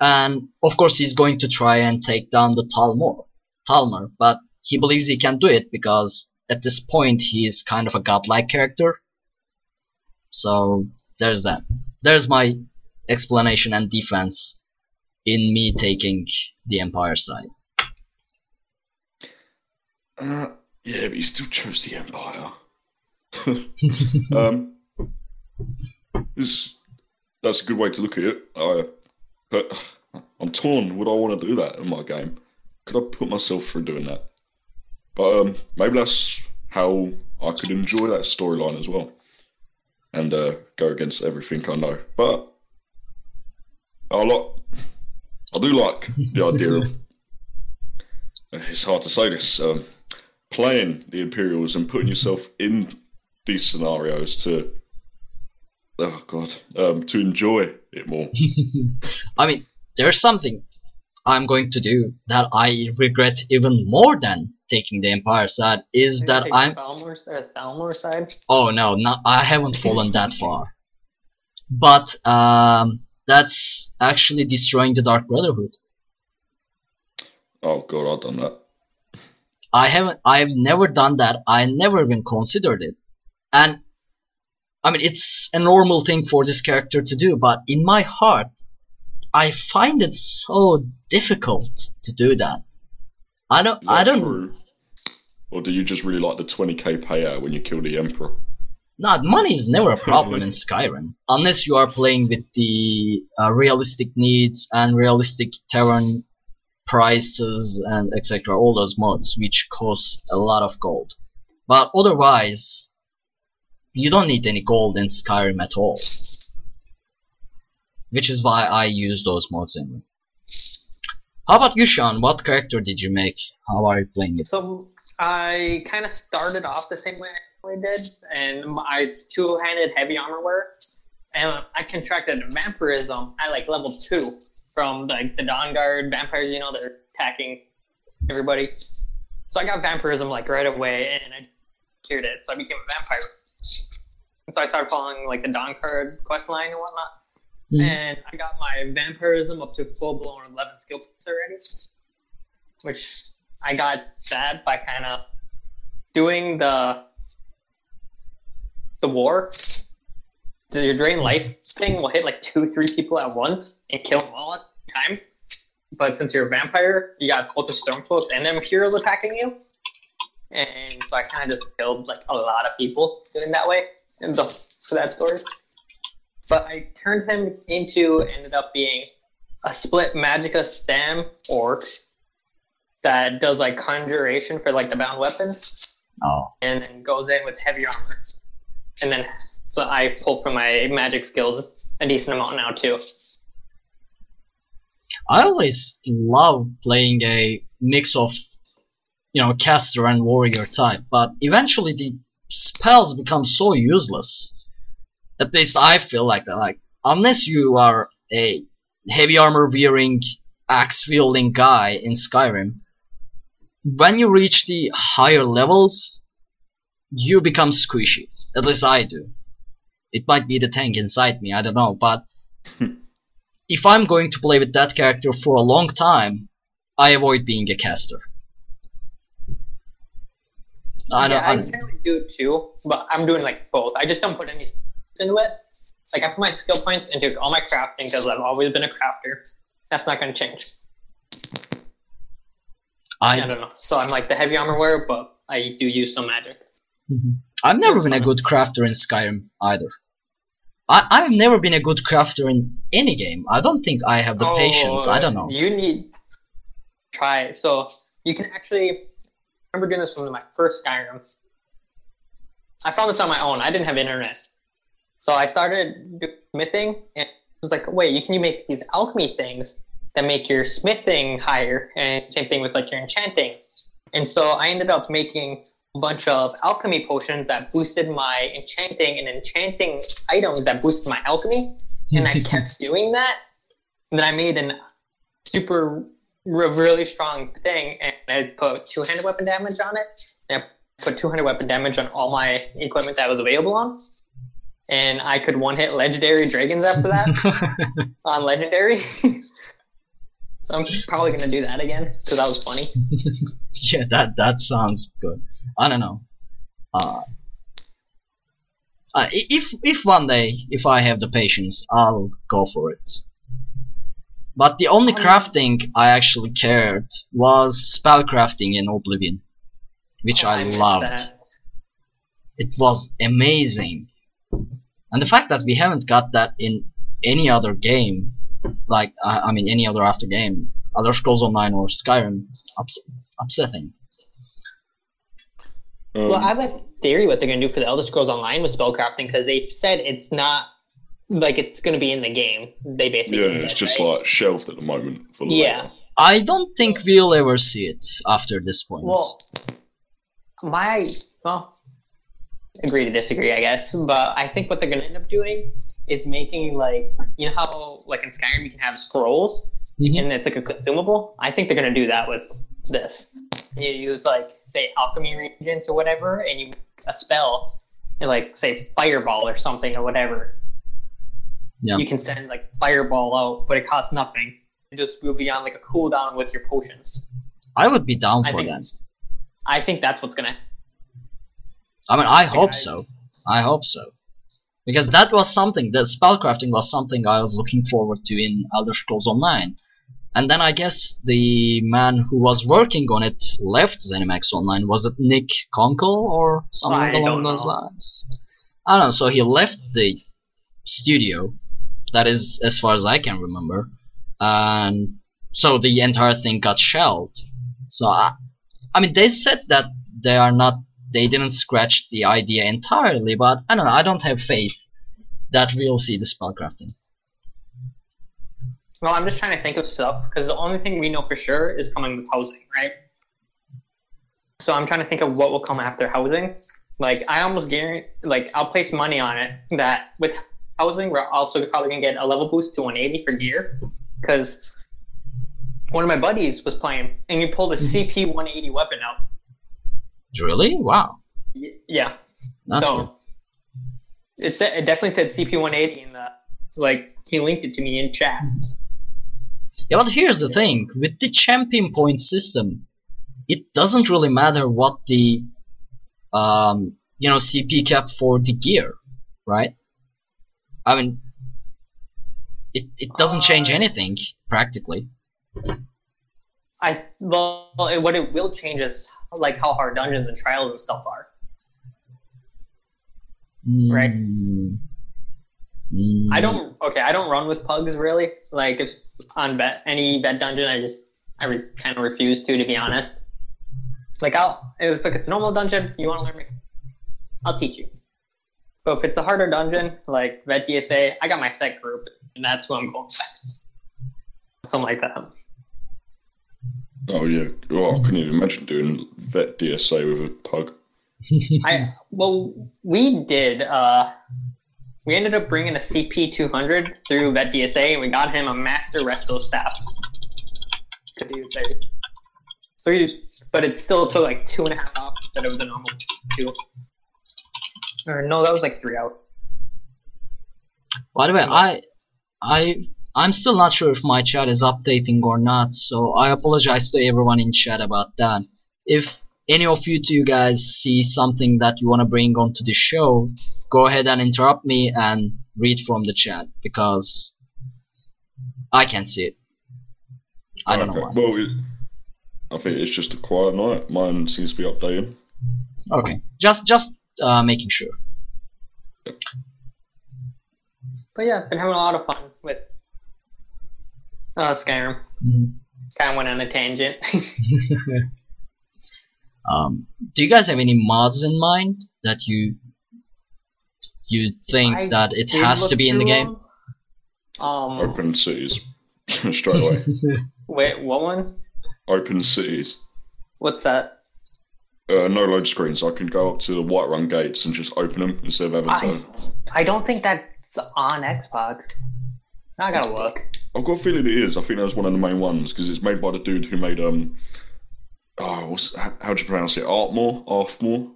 and of course, he's going to try and take down the Thalmor, Thalmor, but he believes he can do it because at this point he is kind of a godlike character. So there's that. There's my explanation and defense in me taking the Empire side. Uh, yeah, but you still chose the Empire. Um, this, that's a good way to look at it. I, but I'm torn. Would I want to do that in my game? Could I put myself through doing that? But um, maybe that's how I could enjoy that storyline as well, and uh, go against everything I know. But I like, I do like the idea of. It's hard to say this. Um, playing the Imperials and putting yourself in these scenarios to oh god um, to enjoy it more I mean, there's something I'm going to do that I regret even more than taking the Empire side is that I'm Thalmor, uh, Thalmor side. oh no, not I haven't fallen that far. But um that's actually destroying the Dark Brotherhood. oh god i've done that I haven't I've never done that. I never even considered it. And I mean it's a normal thing for this character to do, but in my heart I find it so difficult to do that. I don't I don't true? or do you just really like the 20k payout when you kill the emperor No, money is never a problem in Skyrim, unless you are playing with the uh, realistic needs and realistic tavern prices and etc. All those mods, which cost a lot of gold. But otherwise, you don't need any gold in Skyrim at all. Which is why I use those mods anyway. How about you, Sean? What character did you make? How are you playing it? So I kind of started off the same way I did, and my it's two-handed heavy armor wear, and I contracted vampirism at like level two from like the Dawnguard vampires. You know, they're attacking everybody. So I got vampirism like right away, and I cured it. So I became a vampire. So I started following like the Dawnguard quest line and whatnot. Mhm. And I got my vampirism up to full blown 11 skill points already, which I got that by kind of doing the the war. The your drain life thing will hit like two, three people at once and kill them all at a time. But since you're a vampire, you got both the Stormcloaks and the Imperials attacking you. And so I kind of just killed like a lot of people doing that way in the, for that story. But I turned him into ended up being a split magicka stem orc that does like conjuration for like the bound weapons, Oh. and then goes in with heavy armor. And then so I pull from my magic skills a decent amount now too. I always love playing a mix of, you know, caster and warrior type, but eventually the spells become so useless. At least I feel like that. Like, unless you are a heavy armor wearing, axe wielding guy in Skyrim, when you reach the higher levels, you become squishy. At least I do. It might be the tank inside me, I don't know, but hmm. if I'm going to play with that character for a long time, I avoid being a caster. I don't, yeah, I generally do too, but I'm doing like both. I just don't put any into it. Like I put my skill points into all my crafting because I've always been a crafter. That's not going to change. I I, don't know. So I'm like the heavy armor wearer, but I do use some magic. Mm-hmm. I've never That's been a good crafter in Skyrim either. I, I've never been a good crafter in any game. I don't think I have the Oh, patience. I don't know. You need try. So you can actually I remember doing this from my first Skyrim. I found this on my own. I didn't have internet, so I started smithing, and it was like, wait, you can you make these alchemy things that make your smithing higher, and same thing with like your enchanting. And so I ended up making a bunch of alchemy potions that boosted my enchanting and enchanting items that boosted my alchemy. And I kept doing that. And then I made an super really strong thing, and I put two-handed weapon damage on it. And I put two-handed weapon damage on all my equipment that was available on, and I could one-hit legendary dragons after that on legendary. so I'm probably gonna do that again because that was funny. yeah, that that sounds good. I don't know. Uh, uh, if if one day if I have the patience, I'll go for it. But the only Um, crafting I actually cared was spellcrafting in Oblivion, which Oh, I, missed loved. that. It was amazing, and the fact that we haven't got that in any other game, like I, I mean any other after game, Elder Scrolls Online or Skyrim, ups- upsetting. Um, Well, I have a theory what they're gonna do for the Elder Scrolls Online with spellcrafting because they've said it's not like it's gonna be in the game. They basically yeah, said, it's just right? like shelved at the moment. For Yeah. later. I don't think we'll ever see it after this point. Well, my well, agree to disagree, I guess. But I think what they're gonna end up doing is making like you know how like in Skyrim you can have scrolls Mhm. and it's like a consumable. I think they're gonna do that with this. You use like say alchemy reagents or whatever, and you make a spell, and like say fireball or something or whatever. Yeah. You can send like fireball out, but it costs nothing. It just will be on like a cooldown with your potions. I would be down I for think that. I think that's what's gonna I mean, I hope I- so. I hope so. Because that was something, the spellcrafting was something I was looking forward to in Elder Scrolls Online. And then I guess the man who was working on it left ZeniMax Online. Was it Nick Konkle or something I along those know. lines? I don't know, so he left the studio. That is as far as I can remember. And so the entire thing got shelved. So I, I mean, they said that they are not, they didn't scratch the idea entirely, but I don't know. I don't have faith that we'll see the spellcrafting. Well, I'm just trying to think of stuff because the only thing we know for sure is coming with housing, right? So I'm trying to think of what will come after housing. Like I almost guarantee, like I'll place money on it that with housing we're also probably gonna get a level boost to 180 for gear because one of my buddies was playing and he pulled a CP 180 weapon out. Really? Wow. Y- yeah, That's so good. it, said, it definitely said CP 180 in the like he linked it to me in chat. Yeah, but here's the thing: with the champion point system, it doesn't really matter what the, um, you know, CP cap for the gear, right? I mean, it it doesn't change Uh, anything practically. I well, it, what it will change is like how hard dungeons and trials and stuff are. Right. Mm. I don't okay. I don't run with pugs really. Like if on vet any vet dungeon, I just I re- kind of refuse to to be honest. Like I'll if it's a normal dungeon, you want to learn me, I'll teach you. But if it's a harder dungeon like vet DSA, I got my set group, and that's who I'm going with. Something like that. Oh yeah. Oh, I couldn't even imagine doing vet DSA with a pug. I well, we did. uh We ended up bringing a CP two hundred through Vet DSA, and we got him a Master Resto staff. 'Cause he was like three, but it still took like two and a half instead of the normal two. Or no, that was like three out. By the way, I, I, I'm still not sure if my chat is updating or not, so I apologize to everyone in chat about that. If any of you two guys see something that you want to bring onto the show, go ahead and interrupt me and read from the chat because I can't see it. I don't know why. Okay. Well, it, I think it's just a quiet night. Mine seems to be updating. Okay, just just uh, making sure. But yeah, been having a lot of fun with uh, Skyrim. Mhm. Kind of went on a tangent. Um, do you guys have any mods in mind that you you think I that it has to be in the game? Um, Open cities. straight away. Wait, what one? Open cities. What's that? Uh, no load screens. I can go up to the Whiterun gates and just open them instead of having I, to. I don't think that's on Xbox. I gotta look. I've got a feeling it is. I think that was one of the main ones because it's made by the dude who made um. Oh, what's how, how do you pronounce it? Arthmoor, Arthmoor.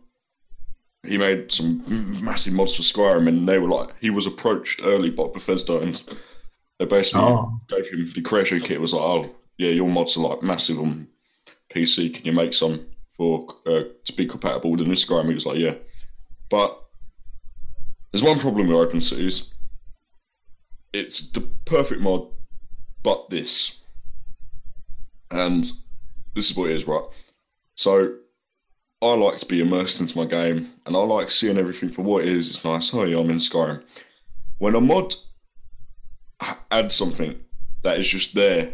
He made some massive mods for Skyrim, and they were like he was approached early by Bethesda, and they basically Oh. gave him the creation kit. Was like, oh yeah, your mods are like massive on PC. Can you make some for uh, to be compatible with new Skyrim? He was like, yeah, but there's one problem with Open Cities. It's the perfect mod, but this. And this is what it is, right? So I like to be immersed into my game, and I like seeing everything for what it is. It's nice. Oh yeah, I'm in Skyrim. When a mod adds something that is just there,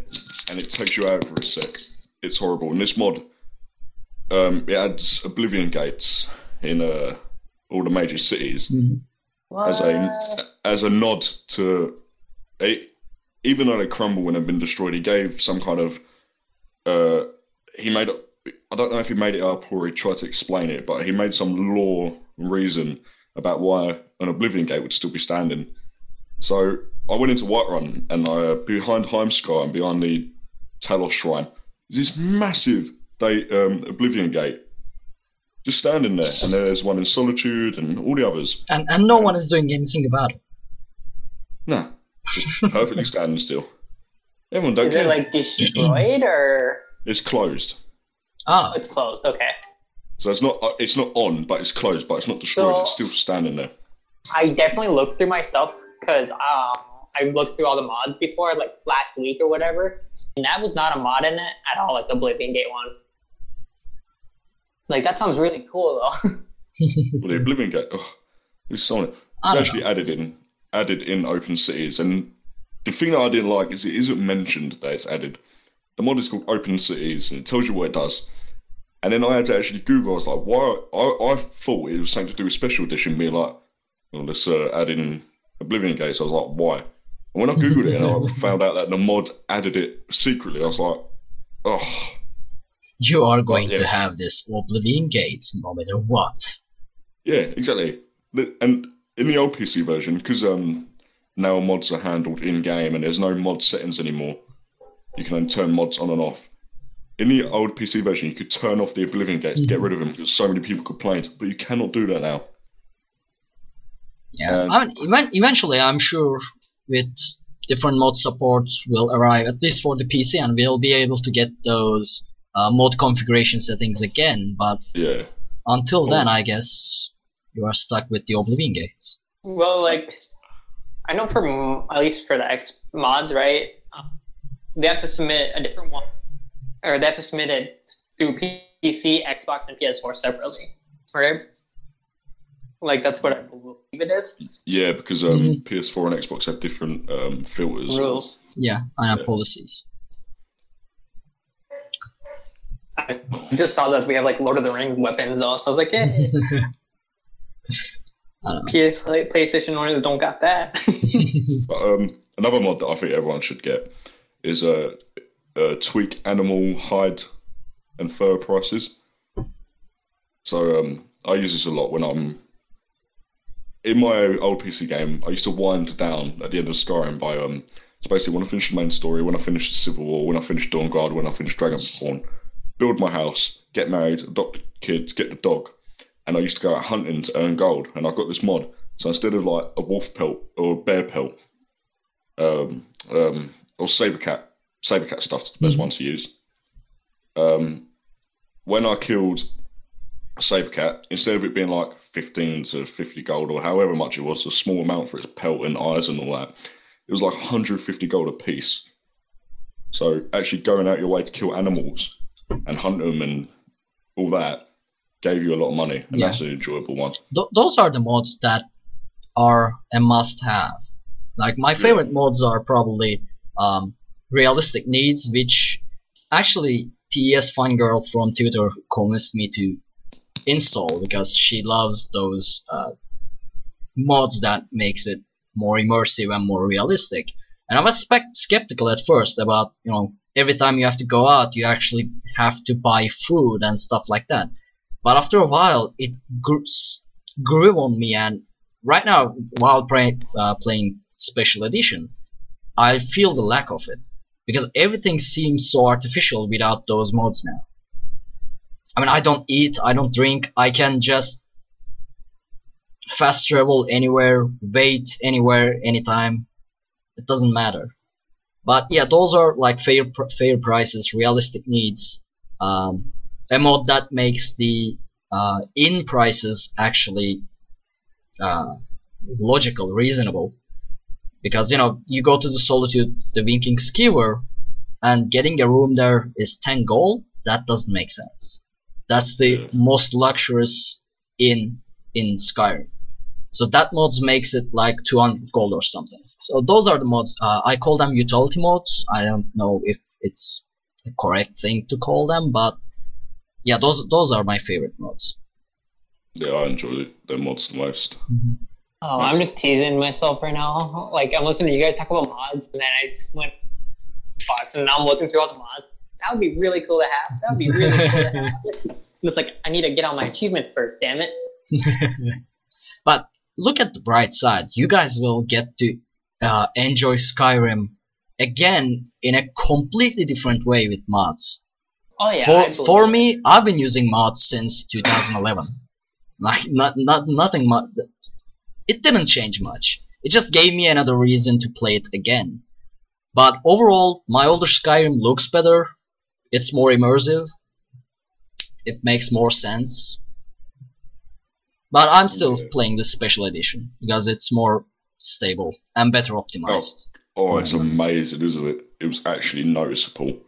and it takes you out for a sec, it's horrible. And this mod, um, it adds Oblivion gates in uh, all the major cities as a as a nod to it, even though they crumble and have been destroyed, he gave some kind of uh, he made I don't know if he made it up or he tried to explain it, but he made some law reason about why an Oblivion Gate would still be standing. So I went into Whiterun and uh, behind Heimskr and behind the Talos Shrine, there's this massive day, um, Oblivion Gate just standing there, and there's one in Solitude and all the others. And and no one is doing anything about it. Nah, just perfectly standing still. Everyone don't Is care. it like destroyed or it's closed, Ah, it's closed? Okay. so it's not uh, it's not on, but it's closed, but it's not destroyed. So- it's still standing there. I definitely looked through my stuff because um, I looked through all the mods before, like last week or whatever, and that was not a mod in it at all, like the Oblivion Gate one. Like that sounds really cool though. Well, the Oblivion Gate, oh, it's. I It's actually added in added in Open Cities, and the thing that I didn't like is it isn't mentioned that it's added. The mod is called Open Cities, and it tells you what it does. And then I had to actually Google. I was like, why? I, I thought it was something to do with Special Edition, being like, well, let's uh, add in Oblivion Gates. I was like, why? And when I googled it, and I found out that the mod added it secretly, I was like, oh, you are going to yeah. have this Oblivion Gates no matter what. yeah, exactly. And in the old PC version, because um, now mods are handled in game and there's no mod settings anymore, you can only turn mods on and off. In the old PC version, you could turn off the Oblivion Gates, to get rid of them because so many people complained, but you cannot do that now. Yeah, And- I mean, eventually, I'm sure with different mod supports will arrive at least for the PC, and we'll be able to get those uh, mod configuration settings again. But Yeah. until then, I guess you are stuck with the Oblivion Gates. well, like I know for at least for the X mods, right? They have to submit a different one, or they have to submit it through PC, Xbox, and PS4 separately, right? Like that's what I believe it is. Yeah, because um, PS4 and Xbox have different um, filters. Rules. Yeah, and have Yeah. policies. I just saw that we have like Lord of the Rings weapons though, so I was like, yeah, I don't know. PS PlayStation owners don't got that. But um, another mod that I think everyone should get is uh, uh, tweak animal hide and fur prices. So um, I use this a lot when I'm in my old PC game. I used to wind down at the end of Skyrim by um, it's basically when I finish the main story, when I finish the Civil War, when I finish Dawnguard, when I finish Dragonspawn, build my house, get married, adopt the kids, get the dog, and I used to go out hunting to earn gold. And I got this mod, so instead of like a wolf pelt or a bear pelt, um, um, or saber cat, saber cat stuff's the best one to use. Um, when I killed a saber cat, instead of it being like 15 to 50 gold or however much it was, a small amount for its pelt and eyes and all that, it was like 150 gold a piece. So actually going out your way to kill animals and hunt them and all that gave you a lot of money, and Yeah. that's an enjoyable one. Th- those are the mods that are a must-have. Like my favorite mods are probably um, realistic needs, which actually TES Fun Girl from Twitter convinced me to install because she loves those uh, mods that makes it more immersive and more realistic. And I was skeptical at first about, you know, every time you have to go out, you actually have to buy food and stuff like that. But after a while, it grew, grew on me, and right now, while play, uh, playing Special Edition, I feel the lack of it because everything seems so artificial without those modes now. I mean, I don't eat, I don't drink, I can just fast travel anywhere, wait anywhere, anytime. It doesn't matter. But yeah, those are like fair pr- fair prices, realistic needs. Um, a mod that makes the uh, in prices actually uh, logical, reasonable. Because you know you go to the Solitude, the Winking Skewer, and getting a room there is 10 gold. That doesn't make sense. That's the most luxurious inn in Skyrim. So that mod makes it like 200 gold or something. So those are the mods. Uh, I call them utility mods. I don't know if it's the correct thing to call them, but yeah, those those are my favorite mods. Yeah, I enjoy the mods the most. Oh, I'm just teasing myself right now. Like I'm listening to you guys talk about mods, and then I just went Fox, and now I'm looking through all the mods. That would be really cool to have. That would be really cool to have. It's like I need to get on my achievement first. Damn it. but look at the bright side. You guys will get to uh, enjoy Skyrim again in a completely different way with mods. Oh yeah. For for me, I've been using mods since 2011. Like not not nothing much. It didn't change much. It just gave me another reason to play it again. But overall, my older Skyrim looks better. It's more immersive. It makes more sense. But I'm still playing the special edition because it's more stable and better optimized. Oh, oh it's amazing, isn't it? It was actually noticeable.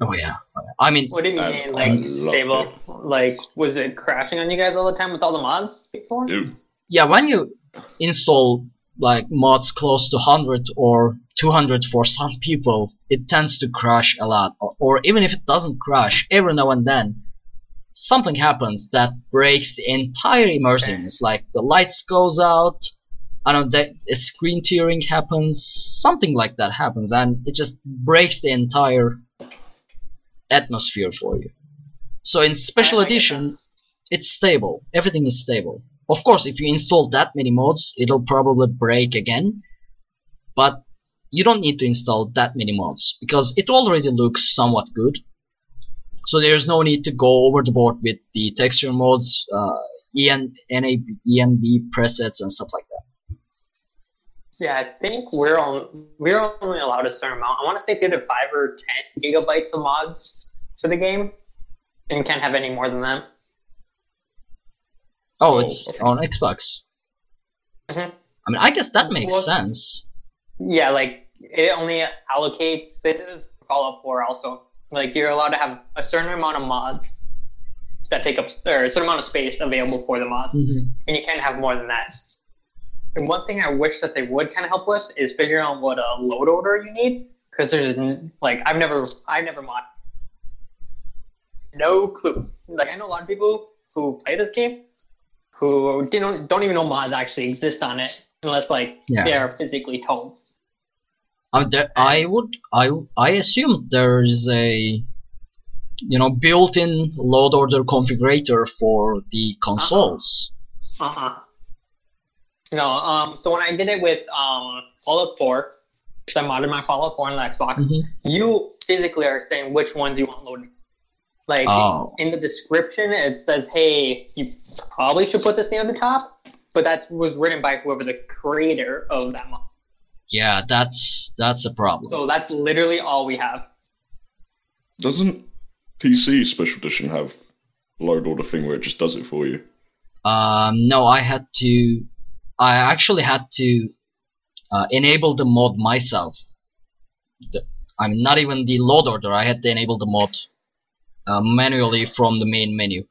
Oh yeah. I mean, What do you mean, like stable? it. Like, was it crashing on you guys all the time with all the mods before? It, yeah, when you install like mods close to 100 or 200 for some people, it tends to crash a lot. Or, or even if it doesn't crash, every now and then something happens that breaks the entire immersiveness. Like the lights goes out, I don't know, that screen tearing happens, something like that happens, and it just breaks the entire atmosphere for you. So in special edition, it's stable. Everything is stable. Of course, if you install that many mods, it'll probably break again. But you don't need to install that many mods because it already looks somewhat good. So there's no need to go over the board with the texture mods, uh, EN, NAB, ENB presets and stuff like that. Yeah, I think we're on. We're only allowed a certain amount. I want to say either five or ten gigabytes of mods for the game, and you can't have any more than that. Oh, it's on Xbox. Mhm. I mean, I guess that makes Well- sense. Yeah, like it only allocates. This is Fallout 4 also. Like you're allowed to have a certain amount of mods that take up, or a certain amount of space available for the mods, Mhm. and you can't have more than that. And one thing I wish that they would kind of help with is figuring out what a load order you need, because there's like I've never, I've never mod. No clue. Like I know a lot of people who play this game who don't don't even know mods actually exist on it unless like Yeah. they are physically told. I, mean, there, I would I I assume there is a you know built-in load order configurator for the consoles. Uh-huh. No, um, so when I did it with um, Fallout 4, because I modded my Fallout 4 on the Xbox, Mhm. you physically are saying which ones you want loaded. Like Oh. in the description, it says, "Hey, you probably should put this near the top," but that was written by whoever the creator of that mod. Yeah, that's that's a problem. So that's literally all we have. doesn't PC Special Edition have load order thing where it just does it for you? Um, no, I had to. I actually had to uh, enable the mod myself. The, I mean, not even the load order. I had to enable the mod uh, manually from the main menu.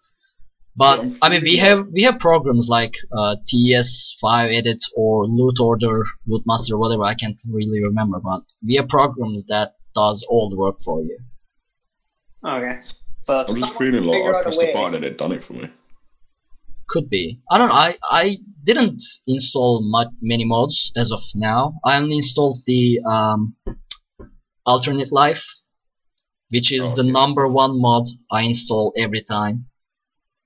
But Yeah. I mean, we have we have programs like uh, TES5Edit or Loot Order, Loot Master, whatever. I can't really remember, but we have programs that does all the work for you. Okay, but I'm just someone feeling like I out a pressed the way- button and it done it for me. Could be. I don't know. I I didn't install much many mods as of now. I only installed the um, alternate life, which is Oh, the number one mod I install every time.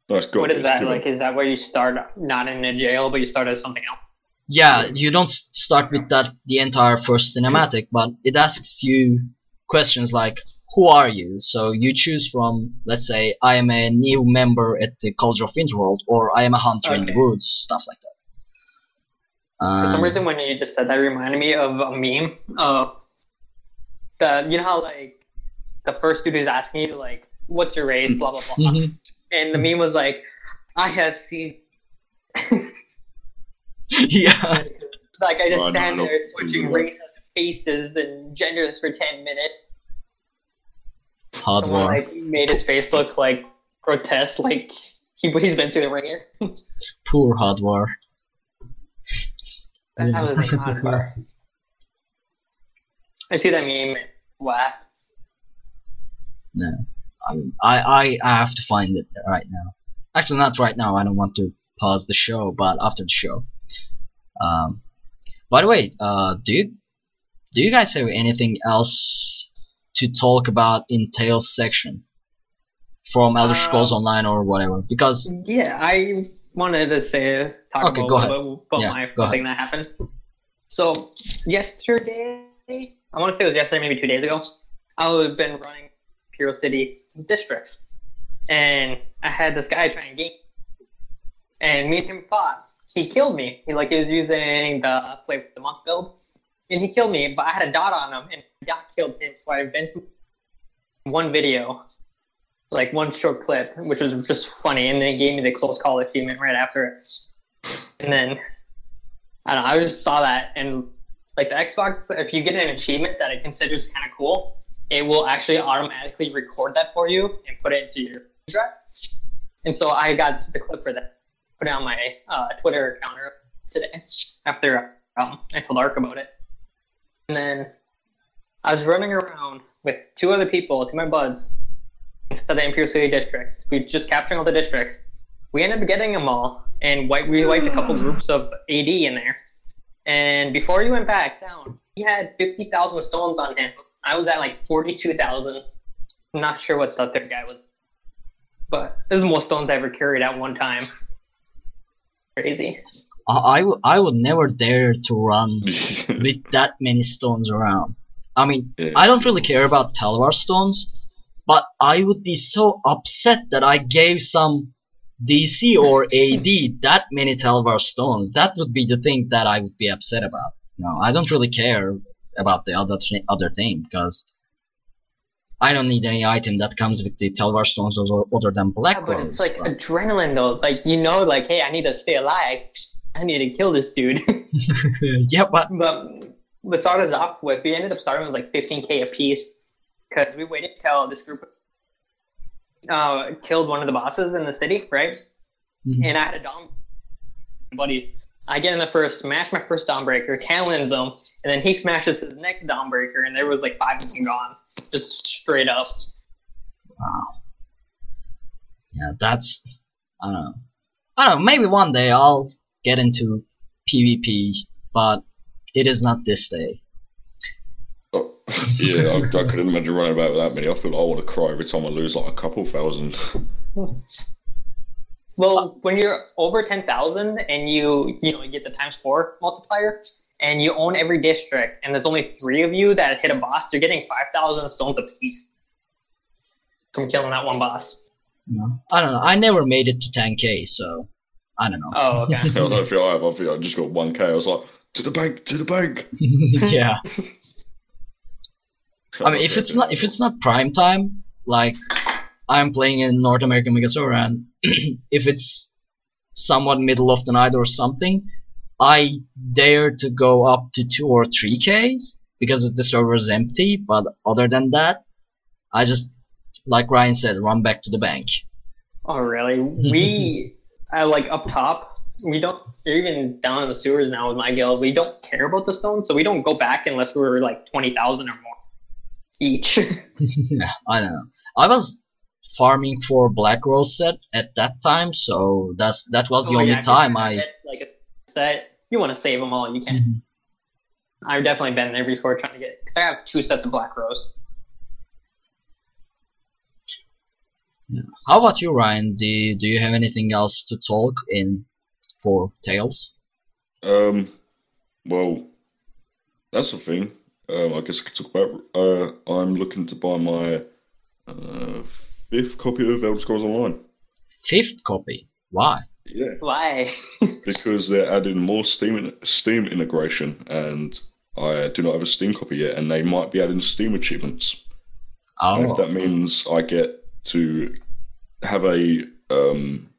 That's good. What is that good. like? Is that where you start not in a jail, but you start as something else? Yeah, you don't start with that the entire first cinematic, but it asks you questions like who are you? So you choose from, let's say, I am a new member at the College of Winterhold, or I am a hunter in the woods, stuff like that. For some reason, when you just said that, it reminded me of a meme of the you know how like the first dude is asking you like, "What's your race?" Blah blah blah, mhm. and the meme was like, "I have seen." yeah, Like I just I know, stand I know. there switching races, faces, and genders for ten minutes. Hard Someone war. like made his face look like grotesque, like he, he's been through the ringer. Poor Hadvar. That was. I see that meme. Wow. No, I, mean, I, I, I have to find it right now. Actually, not right now. I don't want to pause the show, but after the show. Um, by the way, uh, do you, do you guys have anything else to talk about in Tales section from Elder Scrolls Um, Online or whatever? Because Yeah, I wanted to say talk Okay, about, go a ahead. little bit about Yeah, my thing that happened. So yesterday, I want to say it was yesterday, maybe two days ago. I've been running Imperial City districts, and I had this guy trying to game, and me and him fought. He killed me. He like he was using the play with the monk build, and he killed me. But I had a dot on him, and dot killed him. So I invented one video like one short clip, which was just funny, and then it gave me the close call achievement right after it. And then I don't know, I just saw that, and like the Xbox, if you get an achievement that it considers kind of cool, it will actually automatically record that for you and put it into your drive. And so I got the clip for that, put it on my uh, Twitter account today after um, I told Ark about it. And then I was running around with two other people, two of my buds, instead of the Imperial City districts. We just capturing all the districts. We ended up getting them all, and wipe, we wiped a couple hmm. groups of AD in there. And before he went back down, he had 50,000 stones on him. I was at like 42,000. I'm not sure what the third guy was. But this is the most stones I ever carried at one time. Crazy. I, I, w- I would never dare to run with that many stones around. I mean, Yeah. I don't really care about Tel Var stones, but I would be so upset that I gave some DC or AD that many Tel Var stones. That would be the thing that I would be upset about. You know, I don't really care about the other th- other thing because I don't need any item that comes with the Tel Var stones other, other than black Yeah, but ones. it's like but- adrenaline though. Like you know, like hey, I need to stay alive. I need to kill this dude. yeah, but But we started off with we ended up starting with like 15k a piece because we waited till this group uh, killed one of the bosses in the city, right? Mhm. And I had a dom buddies. I get in the first, smash my first Dawnbreaker, talons him, and then he smashes his next Dawnbreaker, and there was like five of them gone, just straight up. Wow. Yeah, that's I don't know. I don't know, maybe one day I'll get into PvP, but it is not this day. Oh, yeah, I, I couldn't imagine running about with that many. I feel like I want to cry every time I lose like a couple thousand. Well, when you're over ten thousand and you you know you get the times four multiplier, and you own every district, and there's only three of you that hit a boss, you're getting five thousand stones apiece from killing that one boss. You know? I don't know. I never made it to 10k, so I don't know. Oh, okay. I don't feel I have. I feel I just got one K. I was like, to the bank, to the bank. yeah. I mean, if it's not if it's not prime time, like I'm playing in North American megaserver, and if it's somewhat middle of the night or something, I dare to go up to two or three k because the server is empty. But other than that, I just like Ryan said, run back to the bank. Oh, really? We, uh, like up top, we don't, even down in the sewers now with my guild, we don't care about the stones, so we don't go back unless we're like 20,000 or more each. yeah, I don't know. I was farming for Black Rose set at that time, so that's that was the Oh, only yeah, 'cause time I. it, like a set. You want to save them all. You can. Mhm. I've definitely been there before trying to get. I have two sets of Black Rose. How about you, Ryan? Do you, do you have anything else to talk in for Tales? Um, well, that's the thing. Um, I guess I could talk about. Uh, I'm looking to buy my uh, fifth copy of Elder Scrolls Online. Fifth copy. Why? Yeah, Why? because they're adding more Steam Steam integration, and I do not have a Steam copy yet, and they might be adding Steam achievements. And if Oh, that means I get to have a um,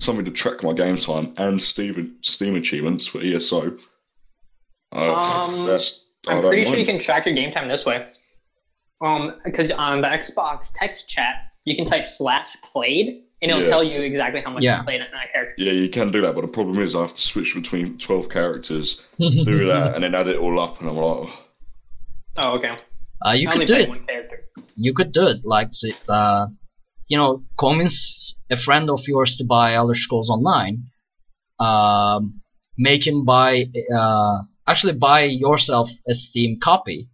something to track my game time and Steam Steam achievements for ESO, uh, Um, that's I I'm don't pretty sure mind. you can track your game time this way. Um, because on the Xbox text chat, you can type slash played, and it'll Yeah. tell you exactly how much Yeah. you played in that character. Yeah, you can do that, but the problem is I have to switch between twelve characters, do that, and then add it all up, and I'm like, oh, Oh, okay. Uh, you I only could do it. one character. You could do it like the, uh, you know, convince a friend of yours to buy Elder Scrolls Online. Um, make him buy, uh, actually buy yourself a Steam copy.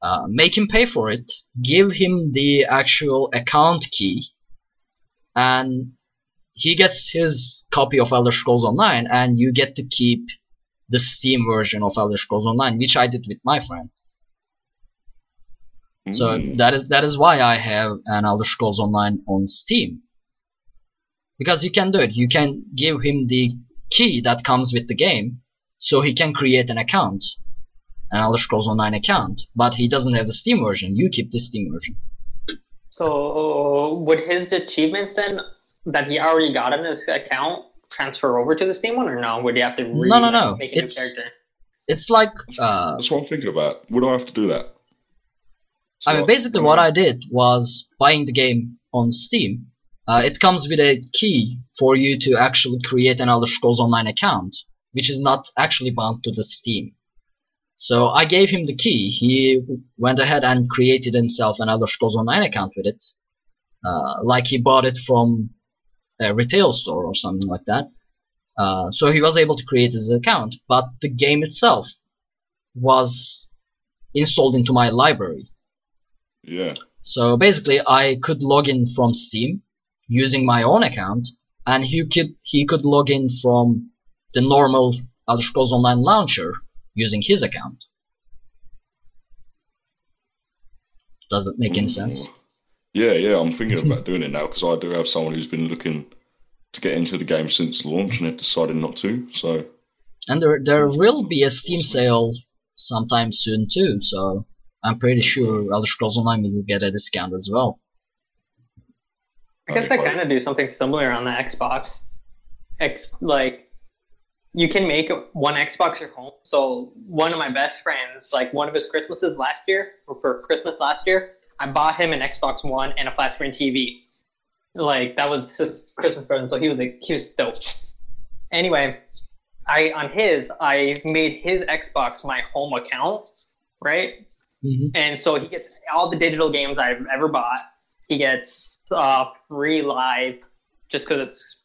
Uh, make him pay for it. Give him the actual account key, and he gets his copy of Elder Scrolls Online, and you get to keep the Steam version of Elder Scrolls Online, which I did with my friend. So mm, that is that is why I have an Elder Scrolls Online on Steam. Because you can do it. You can give him the key that comes with the game, so he can create an account, an Elder Scrolls Online account. But he doesn't have the Steam version. You keep the Steam version. So would his achievements then that he already got in his account transfer over to the Steam one, or no? Would he have to re- No, no, no. make a It's- new character? It's like uh, that's what I'm thinking about. Would I have to do that? I mean, basically, what I did was buying the game on Steam. Uh, it comes with a key for you to actually create an Elder Scrolls Online account, which is not actually bound to the Steam. So I gave him the key. He went ahead and created himself an Elder Scrolls Online account with it, uh, like he bought it from a retail store or something like that. Uh, so he was able to create his account, but the game itself was installed into my library. Yeah. So basically, I could log in from Steam using my own account, and he could he could log in from the normal Elder Scrolls Online launcher using his account. Does it make any hmm. sense? Yeah, yeah. I'm thinking about doing it now because I do have someone who's been looking to get into the game since launch and they've decided not to. So And there there will be a Steam sale sometime soon too, so I'm pretty sure Elder Scrolls Online will get a discount as well. I guess I kind of do something similar on the Xbox. X like you can make one Xbox your home. So one of my best friends, like one of his Christmases last year, or for Christmas last year, I bought him an Xbox One and a flat screen TV. Like that was his Christmas present, so he was like, he was stoked. Anyway, I on his I made his Xbox my home account, right? Hmm and so he gets all the digital games I've ever bought. He gets uh, free live just because it's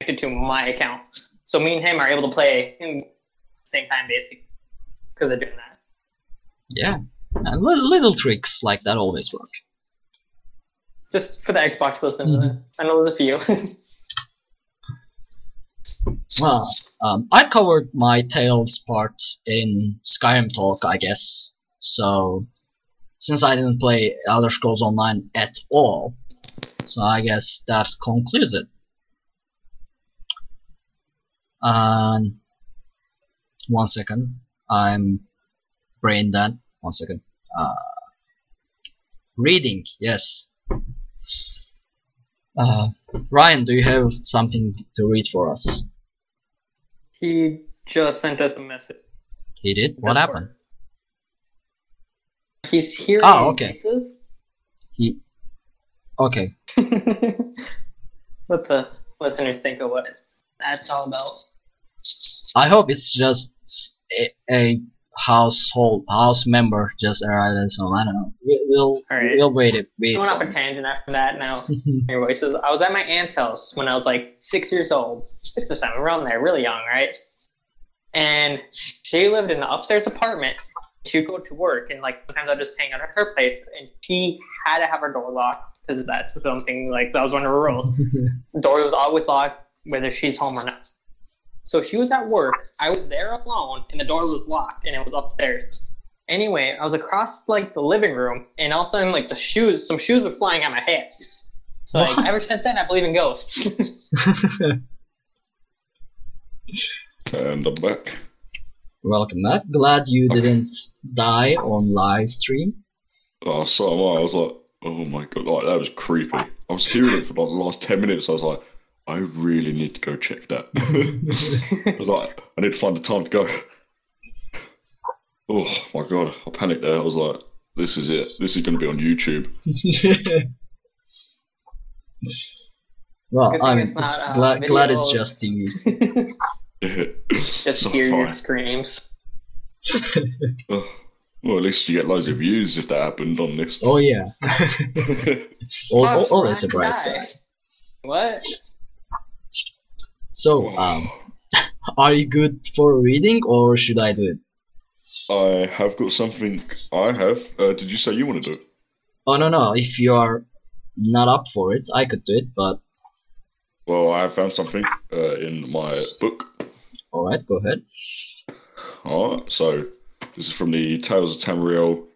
connected to my account. So me and him are able to play in the same time, basically, because of doing that. Yeah, and little, little tricks like that always work. Just for the Xbox listeners, I know there's a few. Well, um, I covered my Tales part in Skyrim Talk, I guess. So, since I didn't play Elder Scrolls Online at all, so I guess that concludes it. And one second, I'm brain dead. One second. Uh, reading, yes. Uh, Ryan, do you have something to read for us? he just sent us a message. He did. What happened? He's hearing Oh, okay. voices. He. Okay. what the listeners think of what that's all about. I hope it's just a, a household house member just arrived at home. I don't know. We- We'll Alright. we'll wait it. Wait. Going off a tangent after that now. Anyways, so I was at my aunt's house when I was like six years old, six or seven, around there, really young, right? And she lived in the upstairs apartment. She'd go to work, and like sometimes I'd just hang out at her place, and she had to have her door locked because that's something like that was one of her rules. Door was always locked, whether she's home or not. So she was at work. I was there alone, and the door was locked, and it was upstairs. Anyway, I was across like the living room, and all of a sudden, like the shoes, some shoes were flying at my head. So like ever since then, I believe in ghosts. And I'm back. Welcome back. Glad you didn't die on live stream. Oh, so am I. I was like, oh my god, like that was creepy. I was hearing it for like the last ten minutes. I was like, I really need to go check that. I was like, I need to find the time to go. Oh my god, I panicked there. I was like, this is it. This is going to be on YouTube. well, I thing mean, it's it's not, uh, glad, glad it's just TV. Just So hear your screams. Oh, well, at least you get loads of views if that happened on this. Oh yeah. All, all, always a bright side. What? So, um, are you good for reading, or should I do it? I have got something. I have. Uh, did you say you want to do it? Oh no no, if you are not up for it, I could do it. But Well, I have found something uh, in my book. All right, go ahead. Alright, so this is from the Tales of Tamriel,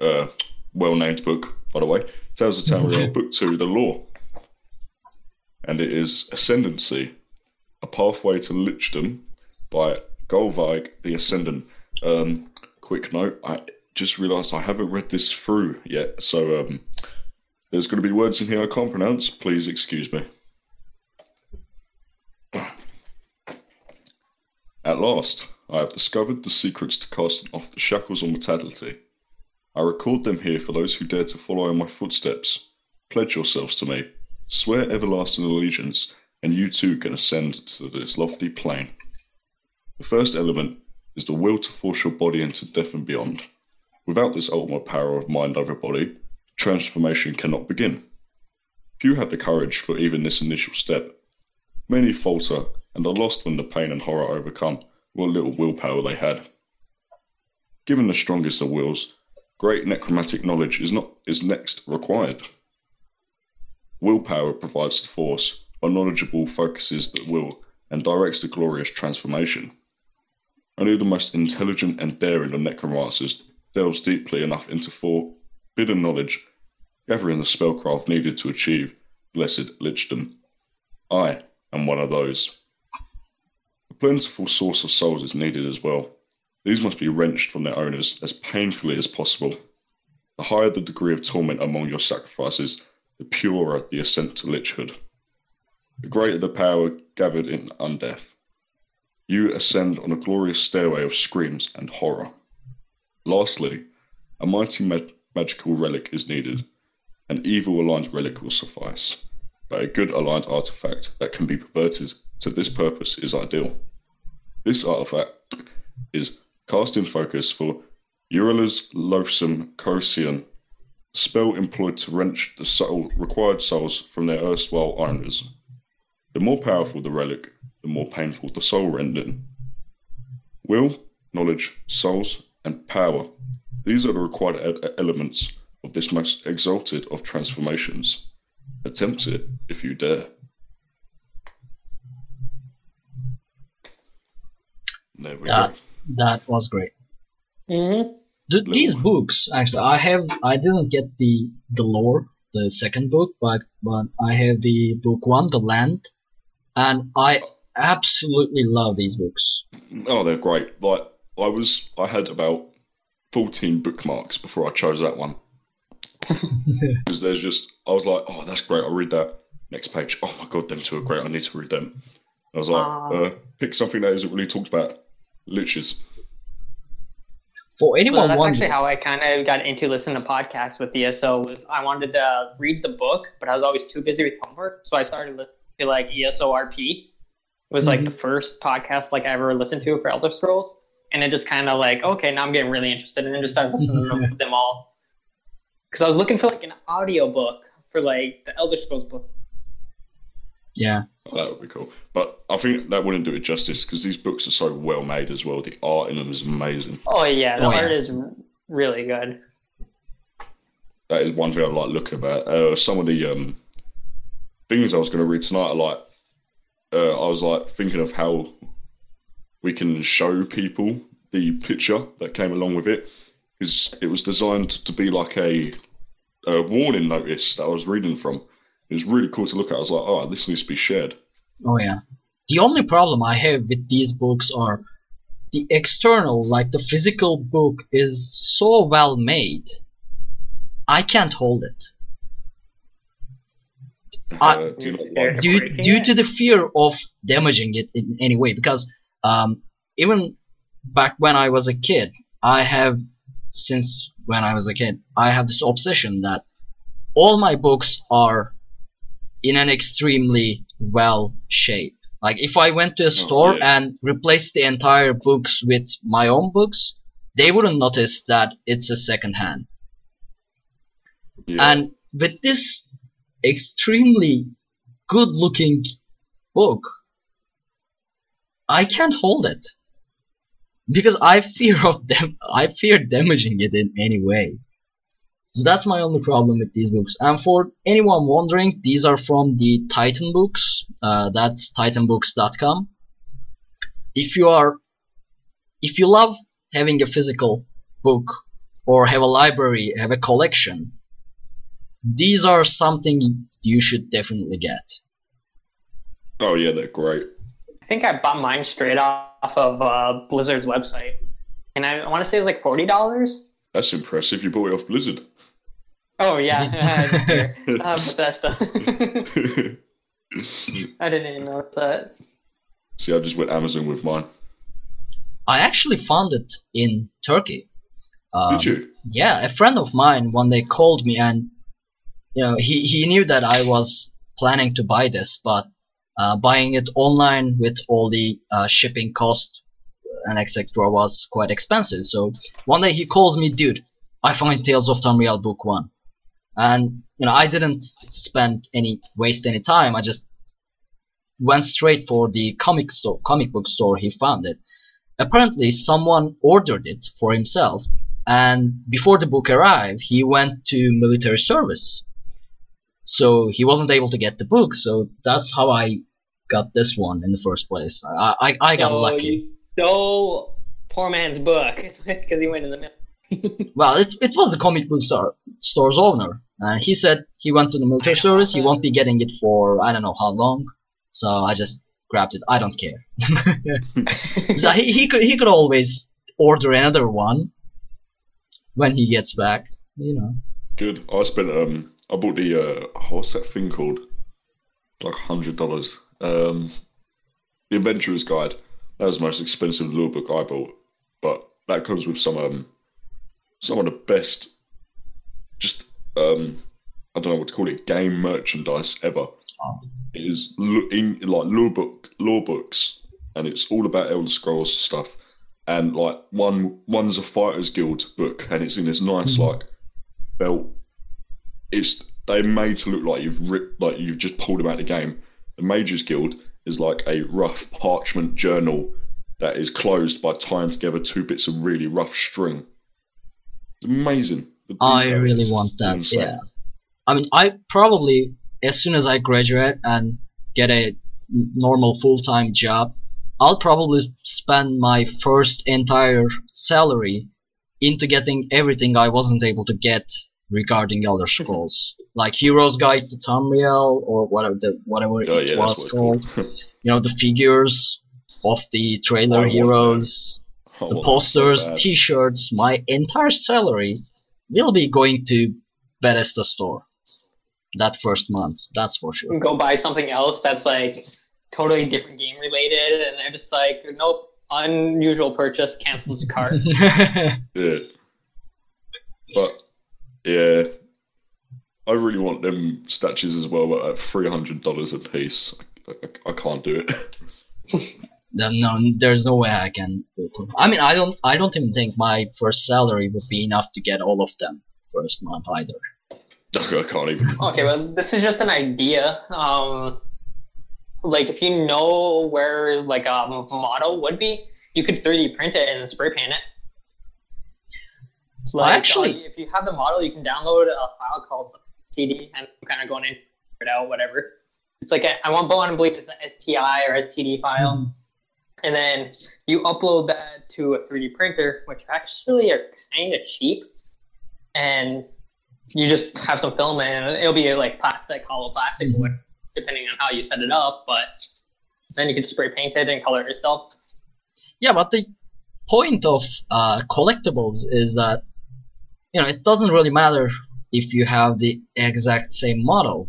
uh, well named book, by the way. Tales of Tamriel, Book 2, The Lore. And it is Ascendancy, A Pathway to Lichdom by Golvig the Ascendant. Um, quick note, I just realised I haven't read this through yet, so um, there's going to be words in here I can't pronounce. Please excuse me. At last, I have discovered the secrets to casting off the shackles of mortality. I record them here for those who dare to follow in my footsteps. Pledge yourselves to me, swear everlasting allegiance, and you too can ascend to this lofty plane. The first element is the will to force your body into death and beyond. Without this ultimate power of mind over body, transformation cannot begin. Few have the courage for even this initial step. Many falter and are lost when the pain and horror overcome what little willpower they had. Given the strongest of wills, great necromantic knowledge is not is next required. Willpower provides the force, while knowledgeable focuses the will and directs the glorious transformation. Only the most intelligent and daring of necromancers delves deeply enough into forbidden knowledge, gathering the spellcraft needed to achieve blessed lichdom. I am one of those. Plentiful source of souls is needed as well. These must be wrenched from their owners as painfully as possible. The higher the degree of torment among your sacrifices, the purer the ascent to lichhood. The greater the power gathered in undeath. You ascend on a glorious stairway of screams and horror. Lastly, a mighty mag- magical relic is needed. An evil aligned relic will suffice, but a good aligned artifact that can be perverted to this purpose is ideal. This artifact is cast in focus for Eurela's loathsome Corsian, spell employed to wrench the soul, required souls from their erstwhile owners. The more powerful the relic, the more painful the soul rending. Will, knowledge, souls, and power. These are the required elements of this most exalted of transformations. Attempt it if you dare. There we That go. that was great. Mm-hmm. Th- these books actually, I have. I didn't get the the lore, the second book, but but I have the book one, the land, and I absolutely love these books. Oh, they're great. Like I was, I had about fourteen bookmarks before I chose that one because there's just, I was like, oh, that's great. I'll read that. Next page. Oh my god, them two are great. I need to read them. I was like, Ah. uh, pick something that isn't really talked about. Liches. For anyone Well, that's wondering, actually how I kind of got into listening to podcasts with ESO. Was I wanted to read the book, but I was always too busy with homework, so I started listening to like ESORP. It was like Mhm. the first podcast like I ever listened to for Elder Scrolls, and it just kind of like okay, now I'm getting really interested, and then just started listening to them, them all. Because I was looking for like an audio book for like the Elder Scrolls book. Yeah. That would be cool. But I think that wouldn't do it justice because these books are so well made as well. The art in them is amazing. Oh yeah, the Oh, yeah. art is really good. That is one thing I like looking about. Uh, some of the um, things I was going to read tonight are like, uh, I was like thinking of how we can show people the picture that came along with it because it was designed to be like a, a warning notice that I was reading from. It was really cool to look at. I was like, oh, this needs to be shared. Oh yeah. The only problem I have with these books are the external, like the physical book, is so well made. I can't hold it. I- Uh, do you like due due to the fear of damaging it in any way because um, even back when I was a kid I have since when I was a kid I have this obsession that all my books are in an extremely well shape like if I went to a oh, store yeah. and replaced the entire books with my own books they wouldn't notice that it's a second hand Yeah. and with this extremely good looking book, I can't hold it. Because I fear of them I fear damaging it in any way. So that's my only problem with these books. And for anyone wondering, these are from the Titan books. Uh, that's titanbooks.com. If you are if you love having a physical book or have a library, have a collection, these are something you should definitely get. oh yeah, they're great. I think I bought mine straight off of uh, Blizzard's website, and I want to say it was like forty dollars. That's impressive. You bought it off Blizzard. Oh yeah, uh, Bethesda. I didn't even know that. See, I just went Amazon with mine. I actually found it in Turkey. Um, Did you? Yeah, a friend of mine one day called me and you know he, he knew that I was planning to buy this, but uh, buying it online with all the uh, shipping cost and etc. was quite expensive. So one day he calls me, dude, I find Tales of Tamriel book one, and you know I didn't spend any waste any time. I just went straight for the comic store, comic book store. He found it. Apparently, someone ordered it for himself, and before the book arrived, he went to military service. So he wasn't able to get the book. So that's how I got this one in the first place. I I, I got lucky. You stole poor man's book because he went in the. Well, it, it was the comic book store, store's owner, and he said he went to the military service. He won't be getting it for I don't know how long. So I just grabbed it. I don't care. so he, he could he could always order another one when he gets back. You know. Good. I spent um I bought the uh what's that thing called? Like hundred dollars. Um The Adventurer's Guide. That was the most expensive lure book I bought. But that comes with some um some of the best just um I don't know what to call it, game merchandise ever. Oh. It is in like lure book law books and it's all about Elder Scrolls stuff. And like one one's a Fighters Guild book and it's in this nice Mhm. like belt. It's they're made to look like you've ripped like you've just pulled them out of the game. The Mages Guild is like a rough parchment journal that is closed by tying together two bits of really rough string. It's amazing. The I really want that. Yeah. I mean, I probably as soon as I graduate and get a normal full time job, I'll probably spend my first entire salary into getting everything I wasn't able to get regarding Elder Scrolls, like Heroes Guide to Tamriel or whatever the whatever Oh, it yeah, was called. You know, the figures of the trailer that. heroes, the that so posters, t-shirts, my entire salary will be going to Bethesda store that first month. That's for sure. Go buy something else that's like totally different game related, and they're just like, nope, unusual purchase, cancels the cart. Yeah. But yeah, I really want them statues as well, but at three hundred dollars a piece, I, I, I can't do it. No, no, there's no way I can. I mean, I don't. I don't even think my first salary would be enough to get all of them first month either. I can't even. Okay, well, this is just an idea. Um, like if you know where like a model would be, you could 3D print it and spray paint it. Like, actually- uh, if you have the model, you can download a file called TD, and I'm kind of going in it out, whatever. It's like a, I want want to believe it's an STI or STD file, Mhm. And then you upload that to a 3D printer, which actually are kind of cheap, and you just have some film and it'll be like plastic, hollow plastic, Mhm. depending on how you set it up. But then you can spray paint it and color it yourself. Yeah, but the point of uh, collectibles is that you know it doesn't really matter if you have the exact same model.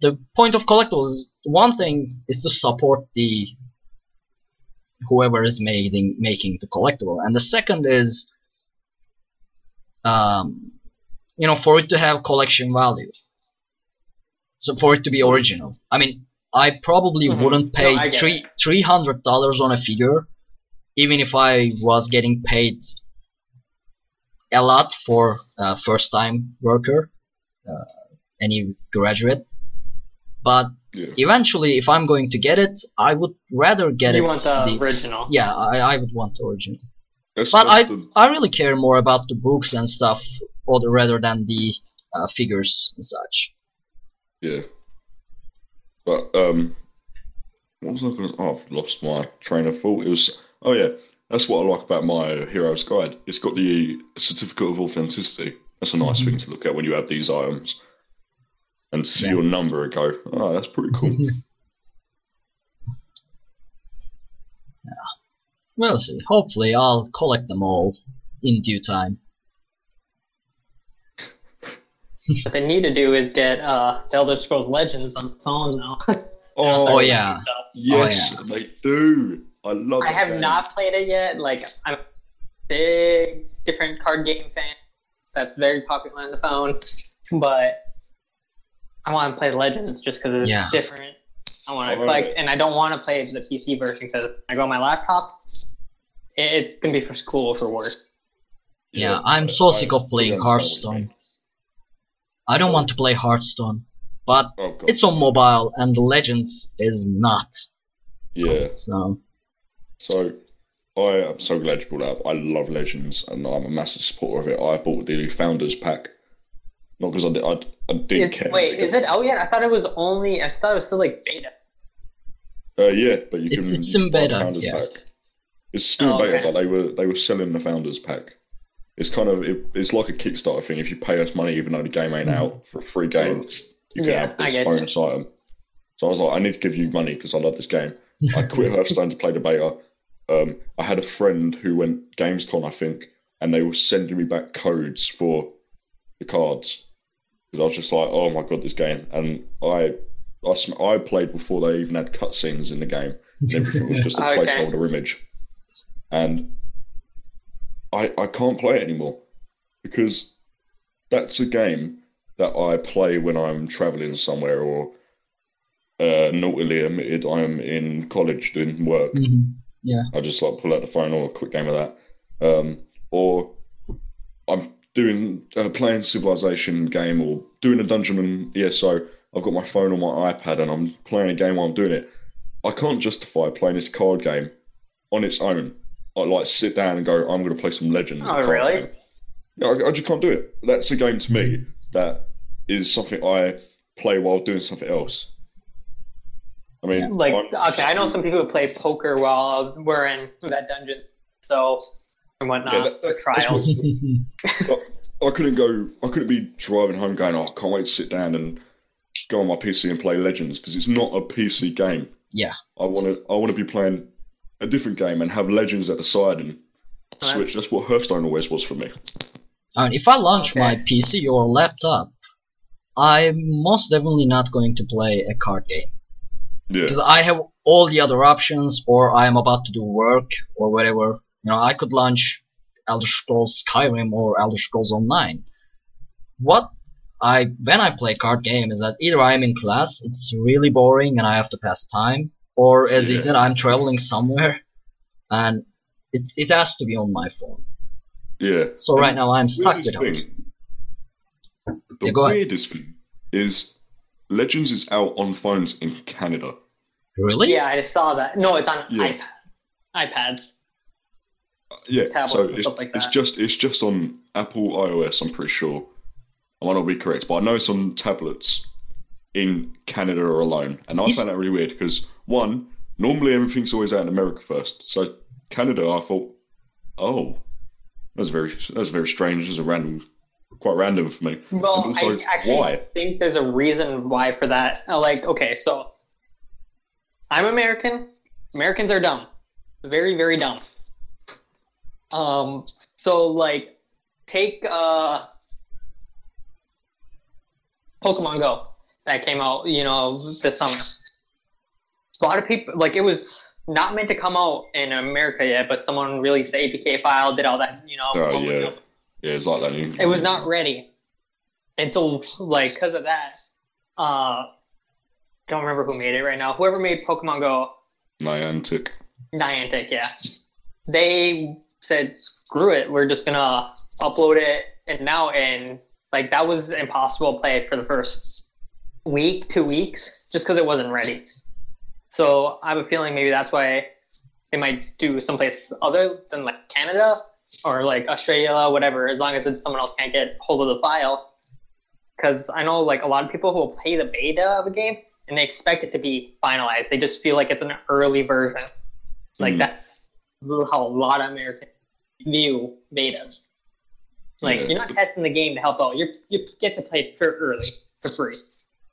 The point of collectibles, one thing is to support the whoever is making making the collectible, and the second is, um, you know, for it to have collection value. So for it to be original. I mean, I probably Mhm. wouldn't pay get three three hundred dollars on a figure, even if I was getting paid a lot for a first time worker, uh, any graduate. But Yeah. eventually, if I'm going to get it, I would rather get you it. want the, the- original. yeah, I, I would want the original. That's, But I the- I really care more about the books and stuff, or the, rather than the uh, figures and such. Yeah. But um, what was I going to? Oh, I've lost my train of thought. It was. Oh yeah, that's what I like about my Hero's Guide. It's got the certificate of authenticity. That's a nice thing to look at when you have these items, and see Yeah. your number and go, oh, that's pretty cool. We'll see. Hopefully, I'll collect them all in due time. What they need to do is get uh, Elder Scrolls Legends on the phone now. oh, Oh, yeah. yes, they do. I love. I have game. not played it yet. Like I'm a big different card game fan. That's very popular on the phone, but I want to play Legends just because it's Yeah. different. I want to love like, and I don't want to play the PC version because I go on my laptop. It's gonna be for school or for work. Yeah, I'm so sick of playing understand what you Hearthstone. I don't want to play Hearthstone, but Oh it's on mobile, and Legends is not. yeah. So So I am so glad you brought that up. I love Legends, and I'm a massive supporter of it. I bought the Founders Pack, not because I did. I, I didn't It- wait, is it out yet? I thought it was only. I thought it was still like beta. Uh, yeah, but you can. It's- it's you in can buy the beta, yeah. Pack. It's still Oh, beta, okay. but they were they were selling the Founders Pack. It's kind of it, it's like a Kickstarter thing. If you pay us money, even though the game ain't out for a free game, you can Yeah, have this bonus item. So I was like, I need to give you money because I love this game. I quit Hearthstone to play the beta. Um, I had a friend who went Gamescom, I think, and they were sending me back codes for the cards because I was just like, oh my god, this game. And I, I, sm- I played before they even had cutscenes in the game. And everything was just a Okay. placeholder image, and I, I can't play it anymore because that's a game that I play when I'm traveling somewhere or uh, naughtily admitted I'm in college doing work. mhm. I just like pull out the phone or a quick game of that. Um, or I'm doing uh, playing Civilization game or doing a dungeon and ESO. I've got my phone on my iPad and I'm playing a game while I'm doing it. I can't justify playing this card game on its own. I like sit down and go, I'm going to play some Legends. Oh, really? game." No, I, I just can't do it. That's a game to me that is something I play while doing something else. I mean, Like, I'm- okay, I know some people who play poker while we're in that dungeon, so and whatnot, Yeah, that- that- that's trials. I couldn't go. I couldn't be driving home going, "Oh, I can't wait to sit down and go on my PC and play Legends" because it's not a PC game. Yeah. I want to. I want to be playing a different game and have Legends at the side and That's- switch. That's what Hearthstone always was for me. I mean, if I launch my PC or laptop, I'm most definitely not going to play a card game Yeah, because I have all the other options, or I am about to do work or whatever. You know, I could launch Elder Scrolls Skyrim or Elder Scrolls Online. What I when I play card game is that either I'm in class, it's really boring and I have to pass time, or as he said, I'm traveling somewhere, and it it has to be on my phone. Yeah. So right now I'm stuck weirdest without. The Yeah, go ahead. weirdest thing is Legends is out on phones in Canada. Really? Yeah, I saw that. No, it's on Yeah. iPad. iPads. Yeah, Tablet so it's, like it's just it's just on Apple iOS. I'm pretty sure. I might not be correct, but I know it's on tablets in Canada alone, and I found that really weird because one, normally everything's always out in America first. So Canada, I thought, oh, that's very that's very strange. It's a random, quite random for me. Well, I actually why? think there's a reason why for that. Uh, Like, okay, so I'm American. Americans are dumb, very, very dumb. Um, so like, take uh, Pokemon Go that came out, you know, this summer. A lot of people like it was not meant to come out in America yet, but someone released the APK file, did all that, you know. Oh yeah, yeah, it's like that. It was not ready. And so, like, because of that, uh, don't remember who made it right now. Whoever made Pokemon Go, Niantic. Niantic, yeah, they said, "Screw it, we're just gonna upload it." And now, and like that was impossible to play for the first week, two weeks, just because it wasn't ready. So I have a feeling maybe that's why they might do someplace other than like Canada or like Australia, whatever, as long as it's someone else can't get hold of the file. Because I know like a lot of people who will play the beta of a game and they expect it to be finalized. They just feel like it's an early version. Like Mhm. that's how a lot of Americans view betas. Like Yeah. you're not testing the game to help out. You you get to play it for early for free.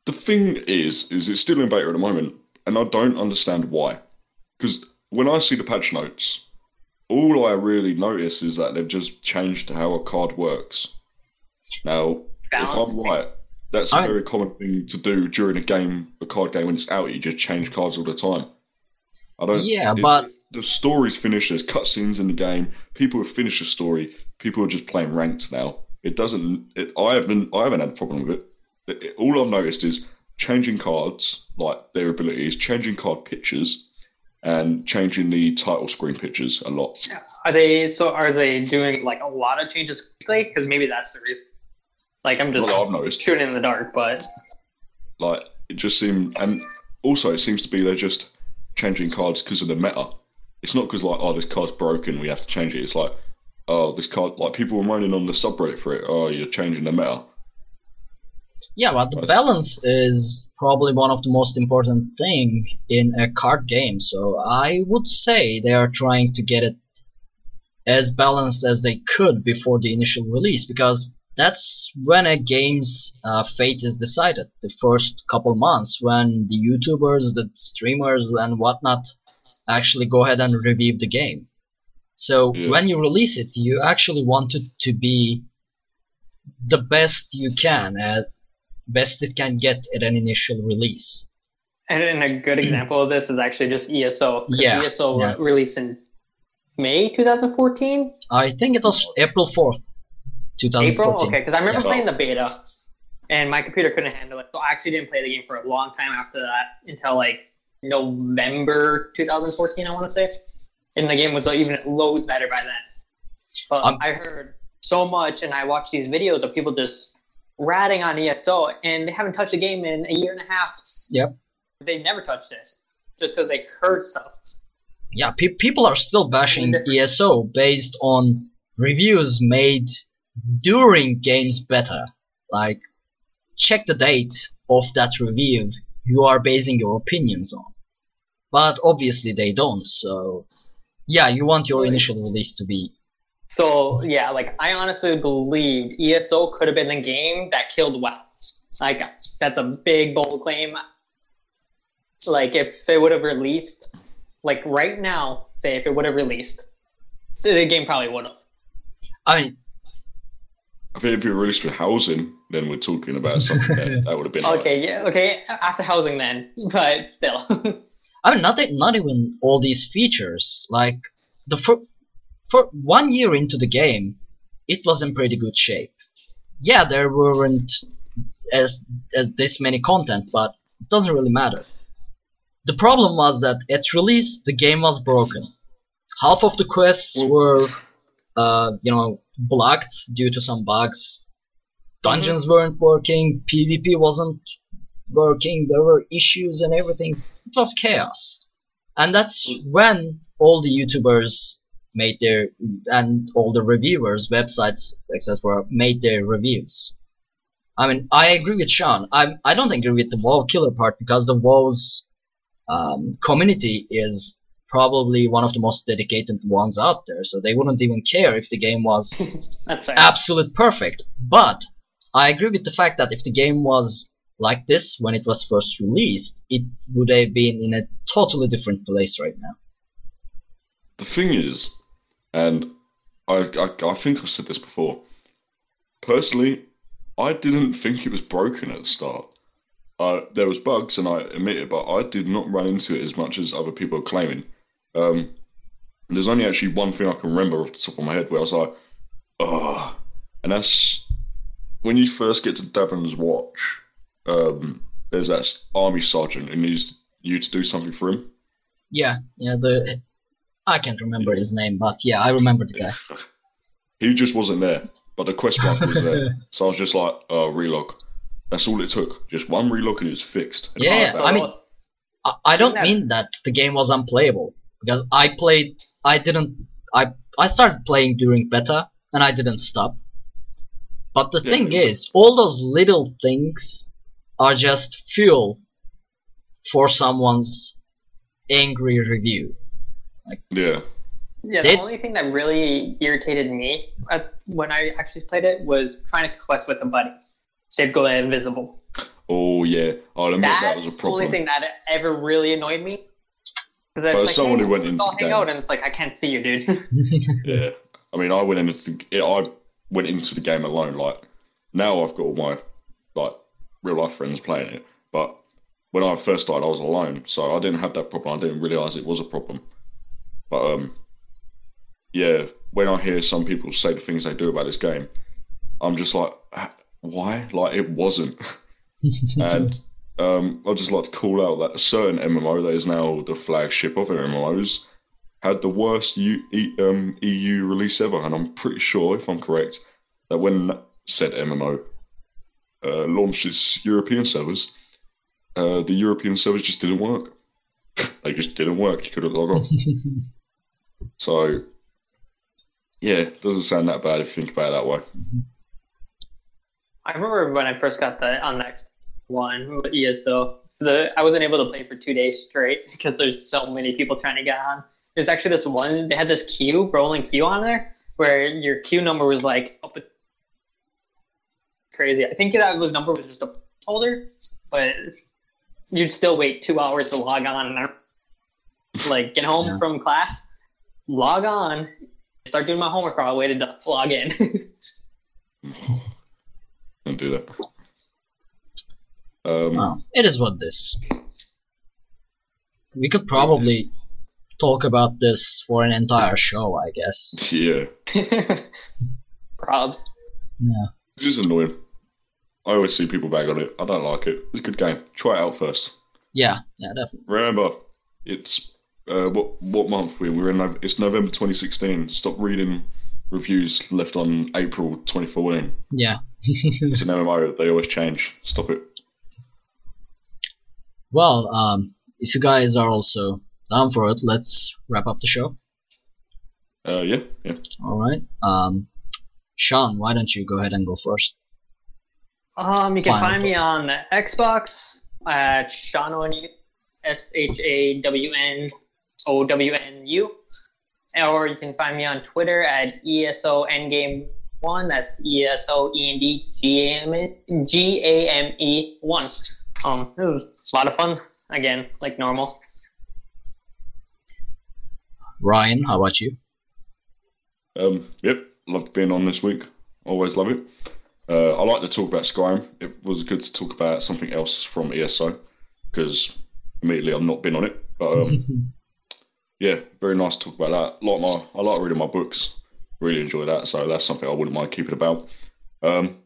The thing is, is it's still in beta at the moment, and I don't understand why. Because when I see the patch notes, all I really notice is that they've just changed how a card works. Now, if Balance. I'm right, that's a I- very common thing to do during a game, a card game when it's out. You just change cards all the time. I don't. Yeah, it- but- the story's finished. There's cutscenes in the game. People have finished the story. People are just playing ranked now. It doesn't. It, I haven't. I haven't had a problem with it. It- it- All I've noticed is changing cards, like their abilities, changing card pictures, and changing the title screen pictures a lot. Are they so? Are they doing like a lot of changes quickly? Because maybe that's the reason. Like I'm just Well, I've noticed. shooting in the dark, but Like it just seems, and also it seems to be they're just changing cards because of the meta. It's not because like oh this card's broken, we have to change it. It's like oh this card like people were moaning on the subreddit for it. Oh you're changing the meta. Yeah, but the balance is probably one of the most important thing in a card game. So I would say they are trying to get it as balanced as they could before the initial release, because that's when a game's uh, fate is decided. The first couple months, when the YouTubers, the streamers, and whatnot actually go ahead and review the game. So Yeah. when you release it, you actually want it to be the best you can at best it can get at an initial release. and, and a good mm. example of this is actually just ESO. Yeah, ESO yeah. released in May 2014. I think it was April 4th, 2014. April? Okay, because I remember Yeah. playing the beta and my computer couldn't handle it. So I actually didn't play the game for a long time after that until like November 2014, I want to say. And the game was like, even loads better by then. But Um, I heard so much and I watched these videos of people just ratting on ESO and they haven't touched the game in a year and a half. Yep. They never touched it just because they heard stuff. Yeah, pe- people are still bashing ESO based on reviews made during game's beta. Like, check the date of that review you are basing your opinions on. But obviously they don't, so yeah, you want your initial release to be So yeah, like I honestly believe ESO could have been the game that killed WoW. Like that's a big bold claim. Like if it would have released, like right now, say if it would have released, the the game probably would have. I mean, I think if you released with housing, then we're talking about something that, that would have been like- Okay, yeah, okay. After housing, then, but still. I mean, not not even all these features. Like the for, for one year into the game, it was in pretty good shape. Yeah, there weren't as as this many content, but it doesn't really matter. the problem was that at release the game was broken. Half of the quests were, uh, you know, blocked due to some bugs. Dungeons weren't working. PvP wasn't working. There were issues and everything. It was chaos, and that's when all the YouTubers made their and all the reviewers, websites, etc., made their reviews. I mean, I agree with Sean. I I don't agree with the WoW killer part because the WoW's um, community is probably one of the most dedicated ones out there. So they wouldn't even care if the game was absolute perfect. But I agree with the fact that if the game was like this when it was first released, it would have been in a totally different place right now. The thing is, and I, I, I think I've said this before. Personally, I didn't think it was broken at the start. Uh, there was bugs, and I admit it, but I did not run into it as much as other people are claiming. Um, there's only actually one thing I can remember off the top of my head where I was like, "Oh," and that's when you first get to Davon's Watch. Um, there's that army sergeant who needs you to do something for him. Yeah, yeah. The I can't remember his name, but yeah, I remember the guy. He just wasn't there, but the quest marker was there. so I was just like, uh, relog. That's all it took. Just one relog and it's fixed. And Yeah, I- I mean- I, I don't Yeah. mean that the game was unplayable because I played. I didn't. I I started playing during beta and I didn't stop. But the Yeah, thing is, all those little things are just fuel for someone's angry review. yeah, Yeah, the only thing that really irritated me at, when I actually played it was trying to quest with a buddy. They'd go invisible. oh yeah, oh, I'll admit that was That's a the only thing that ever really annoyed me. Because Well, it's like, someone hey, who went let's into all the hang game. out, and it's like I can't see you, dude. Yeah, I mean, I went into the, I went into the game alone. Like now, I've got all my like real life friends playing it, but when I first started, I was alone, so I didn't have that problem. I didn't realize it was a problem. But um, yeah, when I hear some people say the things they do about this game, I'm just like, "Ah, why? Like it wasn't. and um, I'd just like to call out that a certain MMO that is now the flagship of MMOs had the worst U- E- um, EU release ever, and I'm pretty sure, if I'm correct, that when said MMO uh, launched its European servers, uh, the European servers just didn't work. they just didn't work. You couldn't log on. so, yeah, it doesn't sound that bad if you think about it that way. I remember when I first got the on the Xbox One with ESO. The I wasn't able to play for two days straight because there's so many people trying to get on. There's actually this one. They had this queue, rolling queue on there, where your queue number was like up with crazy. I think that was number was just a holder, but you'd still wait two hours to log on and like get home Yeah. from class, log on, start doing my homework while I waited to log in. Don't do that. Um, Well, it is what this. We could probably talk about this for an entire show, I guess. Yeah, Probs. Yeah. it's just annoying. I always see people bag on it. I don't like it. It's a good game. Try it out first. Yeah, yeah, definitely. Remember, it's uh, what what month we we're in? It's November 2016. Stop reading reviews left on April 2014. Yeah. It's an MMO. They always change. Stop it. Well, um, if you guys are also down for it, let's wrap up the show. Uh, yeah, yeah. All right. Um, Sean, why don't you go ahead and go first? Um, you can Final find me on Xbox at Shawn Ownu, S H A W N O W N U, or you can find me on Twitter at ESO Endgame One. That's E S O E N D G A M G A M E One. Um, it was a lot of fun. Again, like normal. Ryan, how about you? Um, yep. Loved being on this week. Always love it. Uh, I like to talk about Skyrim. It was good to talk about something else from ESO because immediately I've not been on it. But um, yeah, very nice to talk about that. Like my, I like reading my books. Really enjoy that. So that's something I wouldn't mind keeping about. Um,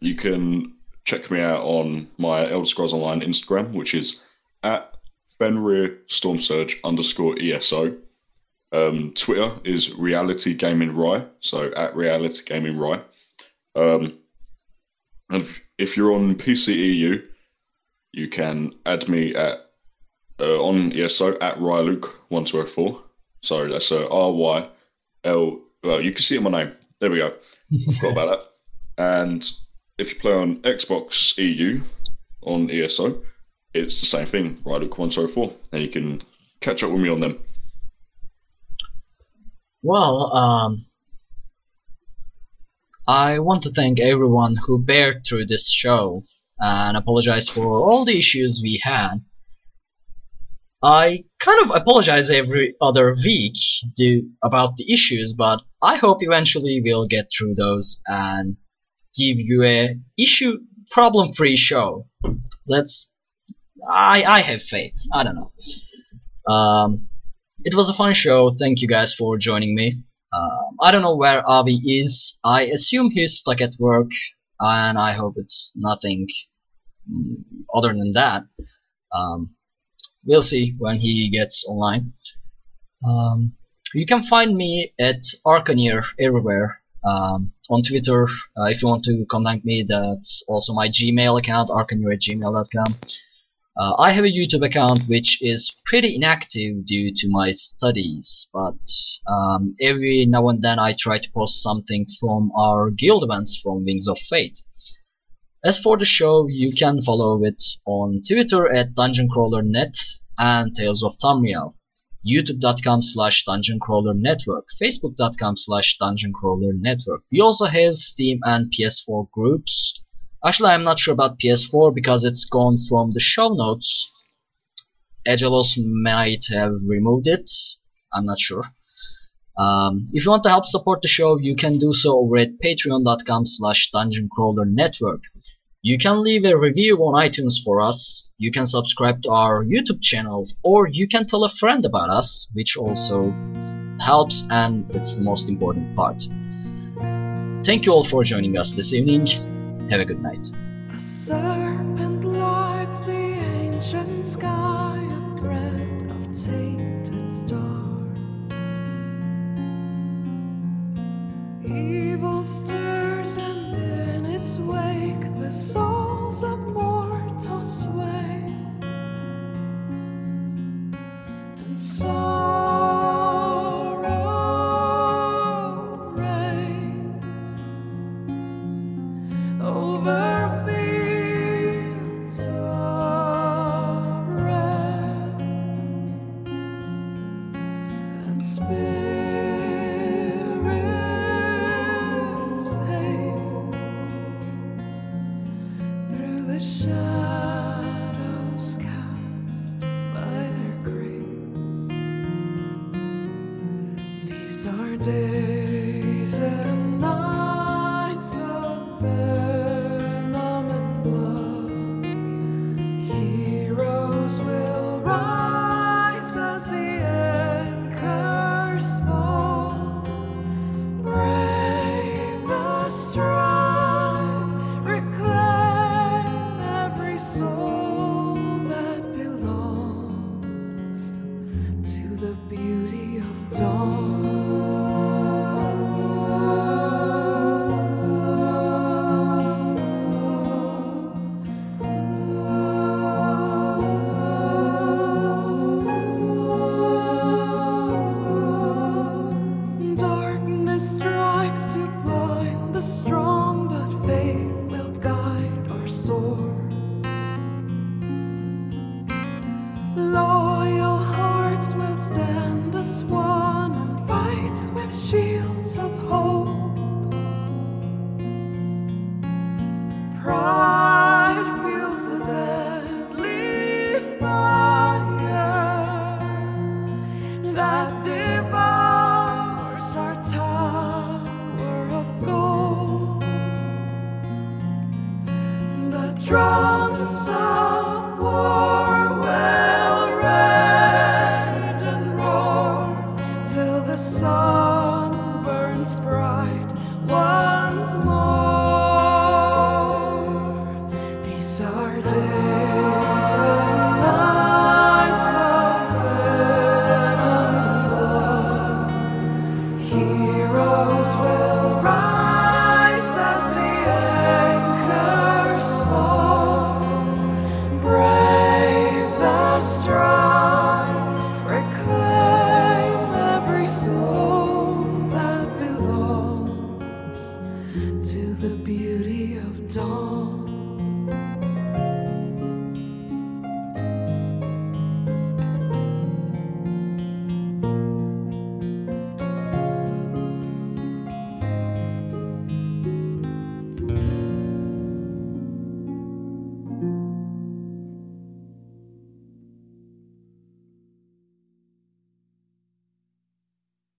you can check me out on my Elder Scrolls Online Instagram, which is at Fenrir Storm Surge underscore ESO. Um, Twitter is Reality Gaming Rye, so at Reality Gaming Rye. Um, and if, you're on PCEU, you can add me at uh, on ESO at Ryluke1204. Sorry, that's uh, R Y L. Well, you can see my name. There we go. I forgot about that. And if you play on Xbox EU on ESO, it's the same thing, Ryluke104, and you can catch up with me on them. Well, um, I want to thank everyone who bared through this show and apologize for all the issues we had. I kind of apologize every other week due, about the issues, but I hope eventually we'll get through those and give you a issue problem free show. Let's I I have faith. I don't know. Um, it was a fun show. Thank you guys for joining me. Um, I don't know where Avi is. I assume he's stuck at work, and I hope it's nothing mm, other than that. Um, we'll see when he gets online. Um, you can find me at Arcaneer everywhere. Um, on Twitter, uh, if you want to contact me, that's also my Gmail account, arcaneer at gmail.com. Uh, I have a YouTube account which is pretty inactive due to my studies, but um, every now and then I try to post something from our guild events from Wings of Fate. As for the show, you can follow it on Twitter at DungeonCrawlerNet and Tales of Tamriel, youtube.com slash dungeoncrawlernetwork, facebook.com slash dungeoncrawlernetwork. We also have Steam and PS4 groups, Actually, I'm not sure about PS4 because it's gone from the show notes. Agelos might have removed it. I'm not sure. Um, if you want to help support the show, you can do so over at patreon.com slash dungeoncrawlernetwork. You can leave a review on iTunes for us, you can subscribe to our YouTube channel, or you can tell a friend about us, which also helps and it's the most important part. Thank you all for joining us this evening. Have a good night. Serpent lights the ancient sky, a thread of tainted stars. Evil stirs, and in its wake, the souls of